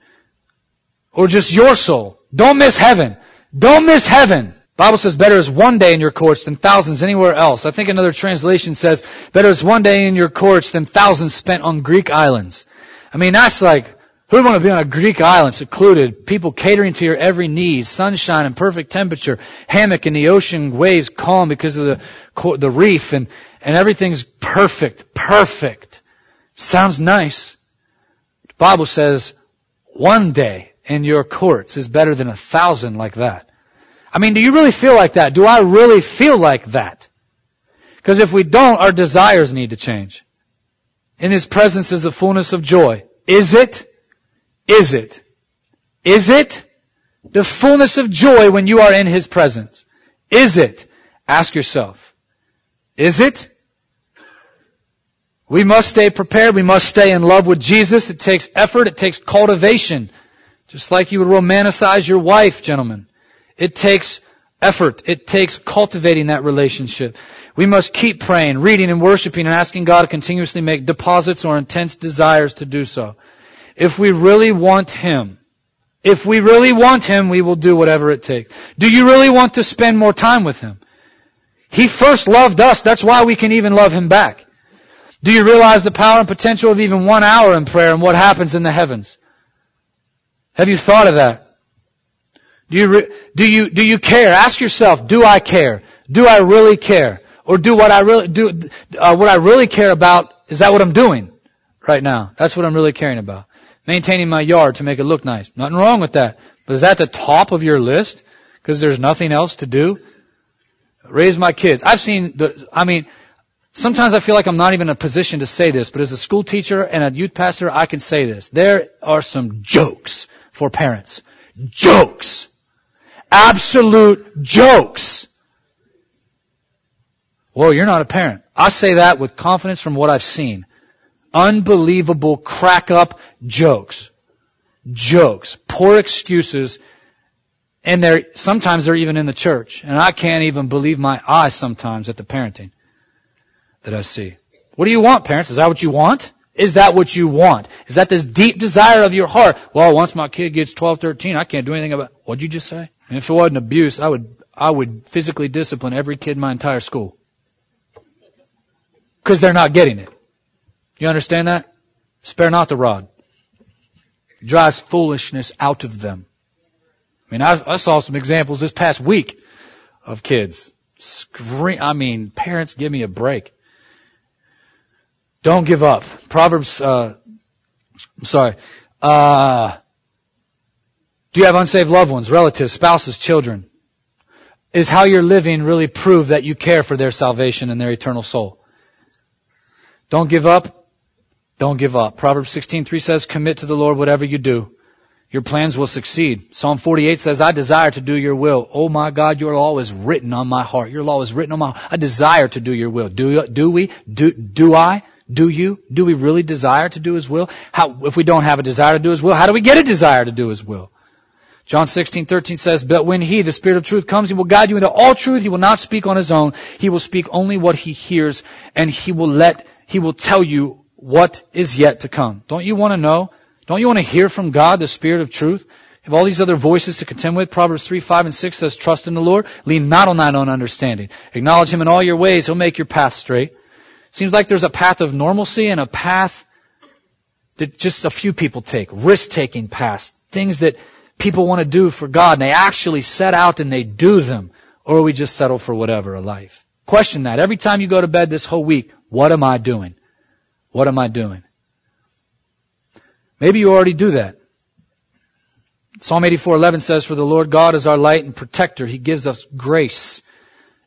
Or just your soul. Don't miss heaven. Don't miss heaven. Bible says better is one day in your courts than thousands anywhere else. I think another translation says better is one day in your courts than thousands spent on Greek islands. I mean, that's like, Who would want to be on a Greek island, secluded, people catering to your every need, sunshine and perfect temperature, hammock in the ocean, waves calm because of the, the reef, and, and everything's perfect, perfect. Sounds nice. The Bible says one day in your courts is better than a thousand like that. I mean, do you really feel like that? Do I really feel like that? Because if we don't, our desires need to change. In His presence is the fullness of joy. Is it? Is it? Is it the fullness of joy when you are in His presence? Is it? Ask yourself. Is it? We must stay prepared. We must stay in love with Jesus. It takes effort. It takes cultivation. Just like you would romanticize your wife, gentlemen. It takes effort. It takes cultivating that relationship. We must keep praying, reading and worshiping and asking God to continuously make deposits or intense desires to do so. If we really want Him, if we really want Him, we will do whatever it takes. Do you really want to spend more time with Him? He first loved us. That's why we can even love Him back. Do you realize the power and potential of even one hour in prayer and what happens in the heavens? Have you thought of that? Do you, do you, do you care? Ask yourself, do I care? Do I really care? Or do what I really, do, uh, what I really care about, is that what I'm doing right now? That's what I'm really caring about maintaining my yard to make it look nice. Nothing wrong with that. But is that the top of your list? Because there's nothing else to do? Raise my kids. I've seen the, I mean, sometimes I feel like I'm not even in a position to say this, but as a school teacher and a youth pastor, I can say this. There are some jokes for parents. Jokes. Absolute jokes. Well, you're not a parent. I say that with confidence from what I've seen unbelievable crack up jokes. Jokes. Poor excuses. And they're, sometimes they're even in the church. And I can't even believe my eyes sometimes at the parenting that I see. What do you want, parents? Is that what you want? Is that what you want? Is that this deep desire of your heart? Well, once my kid gets 12, 13, I can't do anything about, what'd you just say? And if it wasn't abuse, I would, I would physically discipline every kid in my entire school. Cause they're not getting it. You understand that? Spare not the rod. drives foolishness out of them. I mean, I, I saw some examples this past week of kids. Scream, I mean, parents, give me a break. Don't give up. Proverbs, uh, I'm sorry. Uh, do you have unsaved loved ones, relatives, spouses, children? Is how you're living really prove that you care for their salvation and their eternal soul? Don't give up. Don't give up. Proverbs 16:3 says, "Commit to the Lord whatever you do. Your plans will succeed." Psalm 48 says, "I desire to do your will." Oh my God, your law is written on my heart. Your law is written on my heart. I desire to do your will. Do do we? Do do I? Do you? Do we really desire to do his will? How if we don't have a desire to do his will, how do we get a desire to do his will? John 16:13 says, "But when he, the Spirit of truth comes, he will guide you into all truth. He will not speak on his own. He will speak only what he hears, and he will let he will tell you what is yet to come. Don't you want to know? Don't you want to hear from God, the Spirit of truth? Have all these other voices to contend with? Proverbs 3, 5, and 6 says, Trust in the Lord. Lean not on thine own understanding. Acknowledge Him in all your ways. He'll make your path straight. Seems like there's a path of normalcy and a path that just a few people take. Risk-taking paths. Things that people want to do for God and they actually set out and they do them. Or we just settle for whatever a life. Question that. Every time you go to bed this whole week, what am I doing? What am I doing? Maybe you already do that. Psalm 84:11 says, "For the Lord God is our light and protector; he gives us grace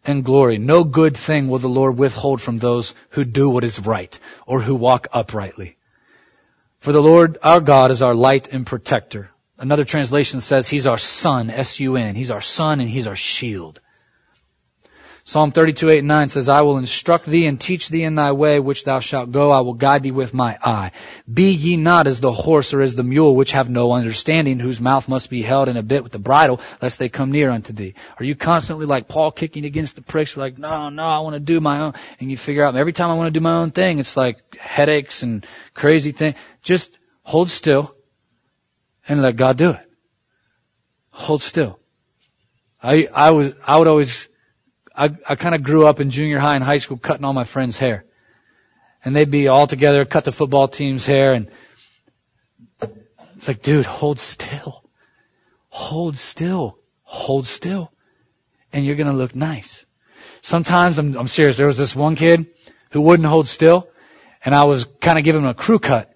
and glory. No good thing will the Lord withhold from those who do what is right or who walk uprightly." For the Lord our God is our light and protector. Another translation says he's our sun, S-U-N. He's our sun and he's our shield. Psalm 32, 8 and 9 says, I will instruct thee and teach thee in thy way which thou shalt go. I will guide thee with my eye. Be ye not as the horse or as the mule which have no understanding, whose mouth must be held in a bit with the bridle, lest they come near unto thee. Are you constantly like Paul kicking against the pricks? You're like, no, no, I want to do my own. And you figure out every time I want to do my own thing, it's like headaches and crazy thing. Just hold still and let God do it. Hold still. I, I was, I would always I, I kind of grew up in junior high and high school cutting all my friends' hair. And they'd be all together, cut the football team's hair, and It's like, dude, hold still. Hold still. Hold still. And you're gonna look nice. Sometimes, I'm, I'm serious, there was this one kid who wouldn't hold still, and I was kind of giving him a crew cut.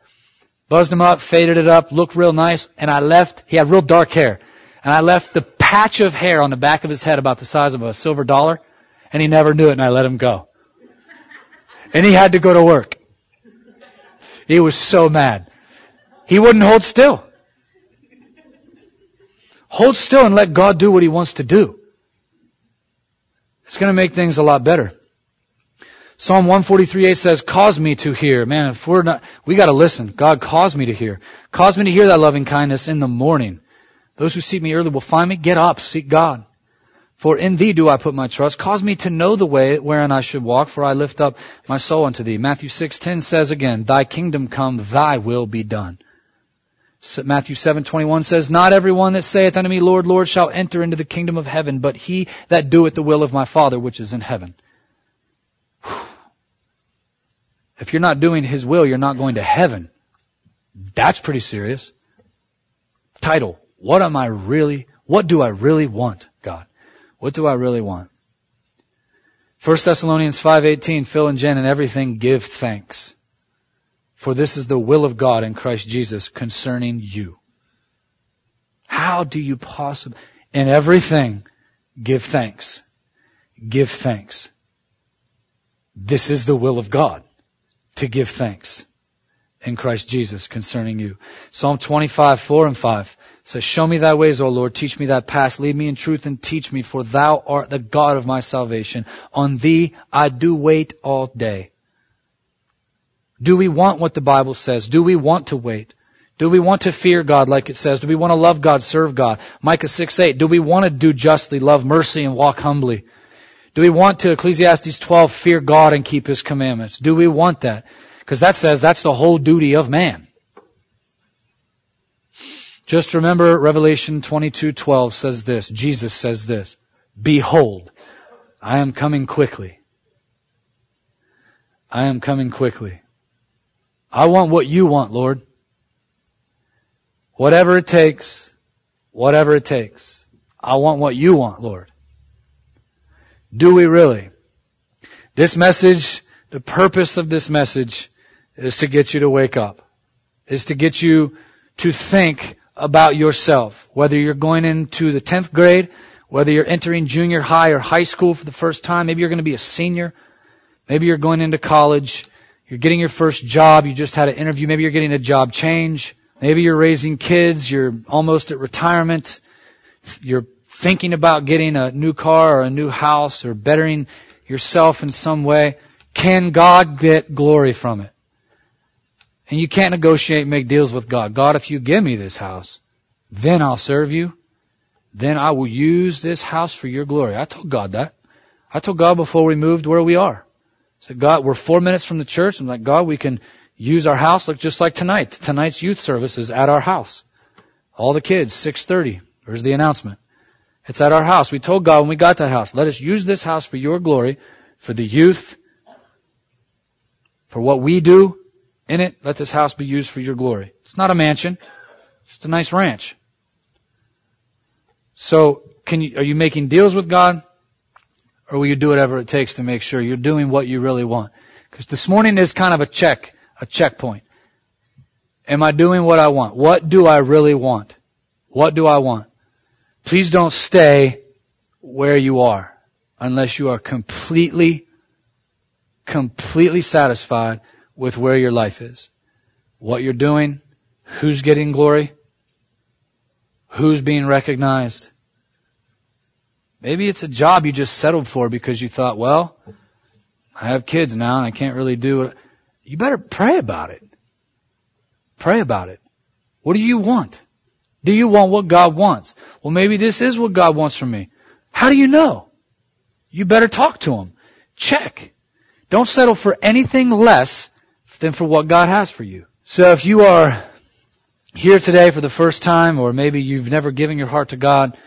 Buzzed him up, faded it up, looked real nice, and I left, he had real dark hair, and I left the patch of hair on the back of his head about the size of a silver dollar, and he never knew it, and I let him go. And he had to go to work. He was so mad. He wouldn't hold still. Hold still and let God do what He wants to do. It's going to make things a lot better. Psalm 143:8 says, "Cause me to hear." Man, if we're not, we got to listen. God, cause me to hear. Cause me to hear Thy loving kindness in the morning. Those who seek me early will find me. Get up, seek God. For in Thee do I put my trust. Cause me to know the way wherein I should walk, for I lift up my soul unto Thee. Matthew 6:10 says again, "Thy kingdom come, Thy will be done." Matthew 7:21 says, "Not everyone that saith unto me, Lord, Lord, shall enter into the kingdom of heaven, but he that doeth the will of my Father which is in heaven." If you're not doing his will, you're not going to heaven. That's pretty serious. Title, what am I really, what do I really want? What do I really want? 1 Thessalonians 5:18, Phil and Jen, and everything give thanks. For this is the will of God in Christ Jesus concerning you. How do you possibly, in everything, give thanks? Give thanks. This is the will of God, to give thanks in Christ Jesus concerning you. Psalm 25, 4 and 5 says, Show me thy ways, O Lord, teach me thy paths, lead me in truth and teach me, for thou art the God of my salvation. On thee I do wait all day. Do we want what the Bible says? Do we want to wait? Do we want to fear God like it says? Do we want to love God, serve God? Micah 6, 8. Do we want to do justly, love mercy, and walk humbly? Do we want to, Ecclesiastes 12, fear God and keep His commandments? Do we want that? Because that says that's the whole duty of man. Just remember Revelation 22:12 says this. Jesus says this. Behold, I am coming quickly. I am coming quickly. I want what you want, Lord. Whatever it takes, whatever it takes. I want what you want, Lord. Do we really? This message, the purpose of this message is to get you to wake up. Is to get you to think about yourself. Whether you're going into the 10th grade, whether you're entering junior high or high school for the first time, maybe you're going to be a senior, maybe you're going into college, you're getting your first job. You just had an interview. Maybe you're getting a job change. Maybe you're raising kids. You're almost at retirement. You're thinking about getting a new car or a new house or bettering yourself in some way. Can God get glory from it? And you can't negotiate, make deals with God. God, if you give me this house, then I'll serve you. Then I will use this house for your glory. I told God that. I told God before we moved where we are. I Said, God, we're four minutes from the church. I'm like, God, we can use our house look just like tonight. Tonight's youth service is at our house. All the kids, 6.30. There's the announcement. It's at our house. We told God when we got that house, let us use this house for your glory, for the youth, for what we do in it. Let this house be used for your glory. It's not a mansion. It's a nice ranch. So, can you, are you making deals with God? Or will you do whatever it takes to make sure you're doing what you really want? Because this morning is kind of a check, a checkpoint. Am I doing what I want? What do I really want? What do I want? Please don't stay where you are unless you are completely, completely satisfied with where your life is. What you're doing, who's getting glory, who's being recognized, Maybe it's a job you just settled for because you thought, well, I have kids now and I can't really do it. You better pray about it. Pray about it. What do you want? Do you want what God wants? Well, maybe this is what God wants from me. How do you know? You better talk to Him. Check. Don't settle for anything less than for what God has for you. So if you are here today for the first time, or maybe you've never given your heart to God,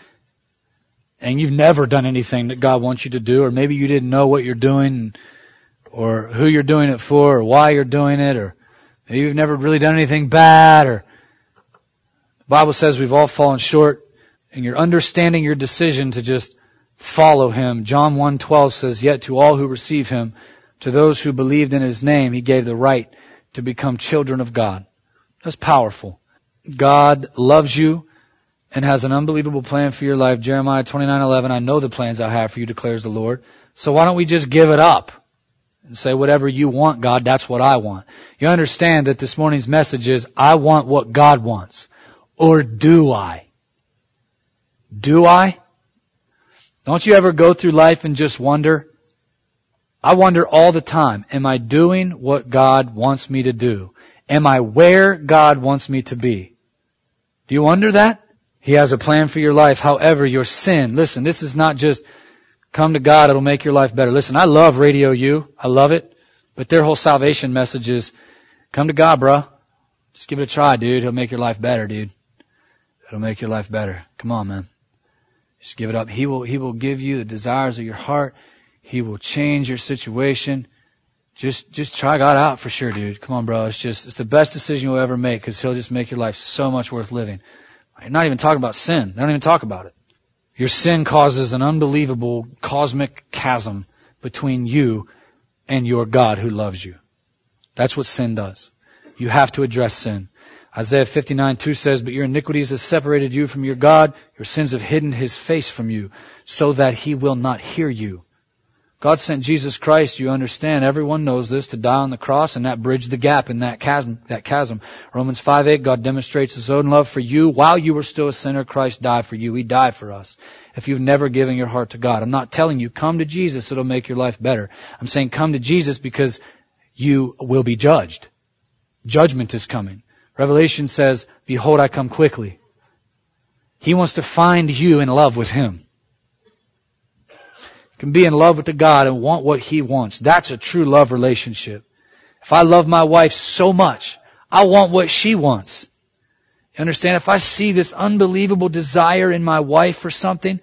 and you've never done anything that God wants you to do, or maybe you didn't know what you're doing, or who you're doing it for, or why you're doing it, or maybe you've never really done anything bad, or The Bible says we've all fallen short and you're understanding your decision to just follow him. John 1:12 says, "Yet to all who receive him, to those who believed in his name, he gave the right to become children of God." That's powerful. God loves you and has an unbelievable plan for your life. Jeremiah 29:11, "I know the plans I have for you," declares the Lord. So why don't we just give it up and say, whatever you want, God, that's what I want. You understand that this morning's message is, I want what God wants. Or do I? Do I? Don't you ever go through life and just wonder? I wonder all the time, am I doing what God wants me to do? Am I where God wants me to be? Do you wonder that? He has a plan for your life. However, your sin, listen, this is not just come to God, it'll make your life better. Listen, I love Radio U. I love it. But their whole salvation message is come to God, bro. Just give it a try, dude. He'll make your life better, dude. It'll make your life better. Come on, man. Just give it up. He will, he will give you the desires of your heart. He will change your situation. Just, just try God out for sure, dude. Come on, bro. It's just, it's the best decision you'll ever make because He'll just make your life so much worth living. I'm not even talking about sin. They don't even talk about it. Your sin causes an unbelievable cosmic chasm between you and your God who loves you. That's what sin does. You have to address sin. Isaiah 59, 2 says, But your iniquities have separated you from your God. Your sins have hidden his face from you, so that he will not hear you. God sent Jesus Christ, you understand, everyone knows this, to die on the cross, and that bridged the gap in that chasm, that chasm. Romans 5, 8, God demonstrates his own love for you. While you were still a sinner, Christ died for you. He died for us. If you've never given your heart to God, I'm not telling you, come to Jesus, it'll make your life better. I'm saying come to Jesus because you will be judged. Judgment is coming. Revelation says, behold, I come quickly. He wants to find you in love with Him. Can be in love with the God and want what He wants. That's a true love relationship. If I love my wife so much, I want what she wants. You understand? If I see this unbelievable desire in my wife for something,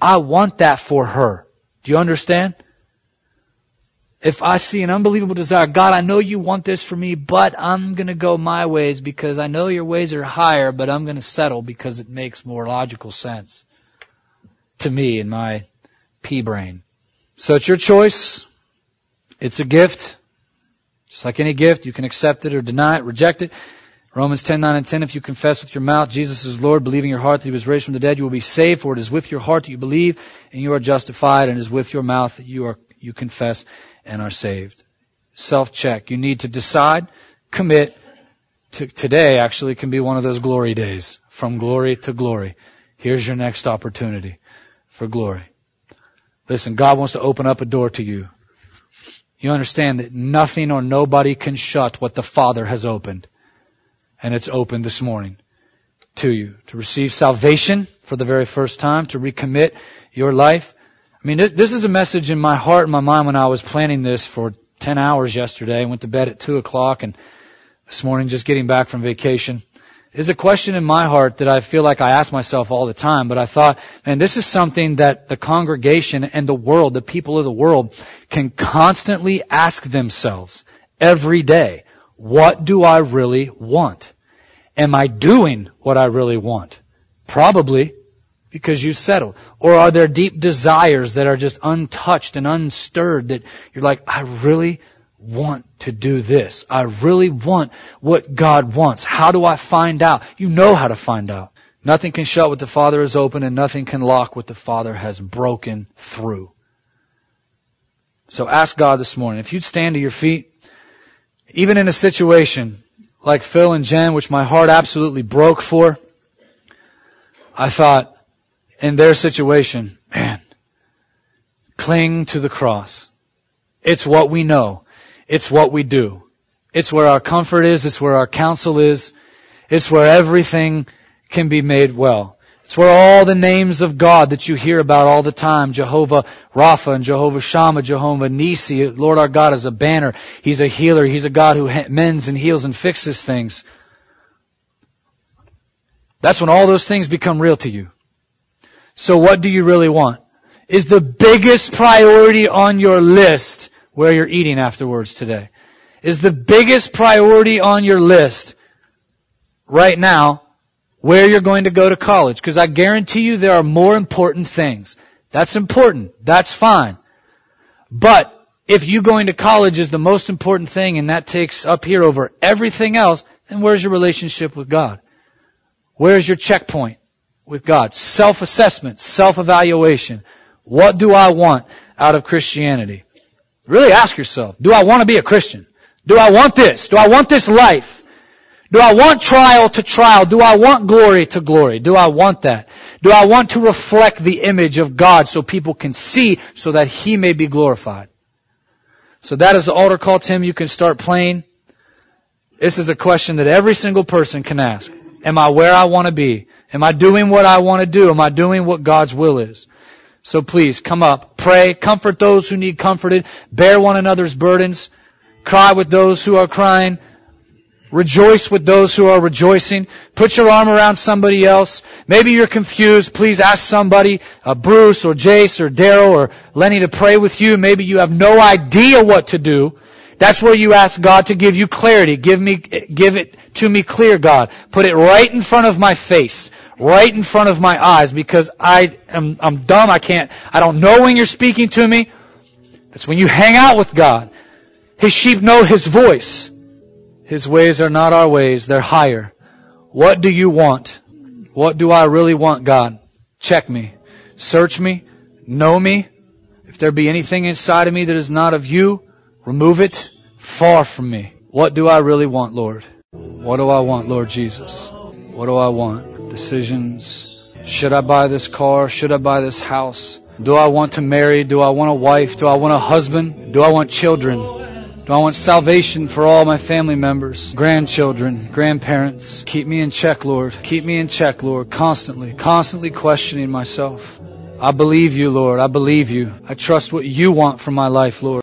I want that for her. Do you understand? if I see an unbelievable desire, God, I know you want this for me, but I'm going to go my ways because I know your ways are higher, but I'm going to settle because it makes more logical sense to me in my pea brain. So it's your choice. It's a gift. Just like any gift, you can accept it or deny it, reject it. Romans 10, 9 and 10, if you confess with your mouth Jesus is Lord, believing in your heart that he was raised from the dead, you will be saved, for it is with your heart that you believe, and you are justified, and it is with your mouth that you are, you confess and are saved. Self-check. You need to decide, commit. To, today actually can be one of those glory days. From glory to glory. Here's your next opportunity for glory. Listen, God wants to open up a door to you. You understand that nothing or nobody can shut what the Father has opened. And it's opened this morning to you. To receive salvation for the very first time, to recommit your life, I mean, this is a message in my heart and my mind when I was planning this for 10 hours yesterday. I went to bed at 2 o'clock and this morning just getting back from vacation. Is a question in my heart that I feel like I ask myself all the time, but I thought, man, this is something that the congregation and the world, the people of the world, can constantly ask themselves every day. What do I really want? Am I doing what I really want? Probably because you settled? Or are there deep desires that are just untouched and unstirred that you're like, I really want to do this. I really want what God wants. How do I find out? You know how to find out. Nothing can shut what the Father has opened and nothing can lock what the Father has broken through. So ask God this morning, if you'd stand to your feet, even in a situation like Phil and Jen, which my heart absolutely broke for, I thought, in their situation, man, cling to the cross. It's what we know. It's what we do. It's where our comfort is. It's where our counsel is. It's where everything can be made well. It's where all the names of God that you hear about all the time, Jehovah Rapha and Jehovah Shammah, Jehovah Nisi, Lord our God is a banner. He's a healer. He's a God who mends and heals and fixes things. That's when all those things become real to you. So what do you really want? Is the biggest priority on your list where you're eating afterwards today? Is the biggest priority on your list right now where you're going to go to college, because I guarantee you there are more important things. That's important. That's fine. But if you going to college is the most important thing and that takes up here over everything else, then where's your relationship with God? Where's your checkpoint with God? Self-assessment, self-evaluation. What do I want out of Christianity? Really ask yourself, do I want to be a Christian? Do I want this? Do I want this life? Do I want trial to trial? Do I want glory to glory? Do I want that? Do I want to reflect the image of God so people can see so that He may be glorified? So that is the altar call, Tim. You can start playing. This is a question that every single person can ask. Am I where I want to be? Am I doing what I want to do? Am I doing what God's will is? So please come up, pray, comfort those who need comforted, bear one another's burdens, cry with those who are crying, Rejoice with those who are rejoicing. Put your arm around somebody else. Maybe you're confused. Please ask somebody, uh, Bruce or Jace or Daryl or Lenny to pray with you. Maybe you have no idea what to do. That's where you ask God to give you clarity. Give me, give it to me clear, God. Put it right in front of my face. Right in front of my eyes because I am, I'm dumb. I can't, I don't know when you're speaking to me. It's when you hang out with God. His sheep know His voice. His ways are not our ways, they're higher. What do you want? What do I really want, God? Check me. Search me. Know me. If there be anything inside of me that is not of you, remove it far from me. What do I really want, Lord? What do I want, Lord Jesus? What do I want? Decisions. Should I buy this car? Should I buy this house? Do I want to marry? Do I want a wife? Do I want a husband? Do I want children? Do I want salvation for all my family members, grandchildren, grandparents? Keep me in check, Lord. Keep me in check, Lord, constantly, constantly questioning myself. I believe you, Lord. I believe you. I trust what you want for my life, Lord.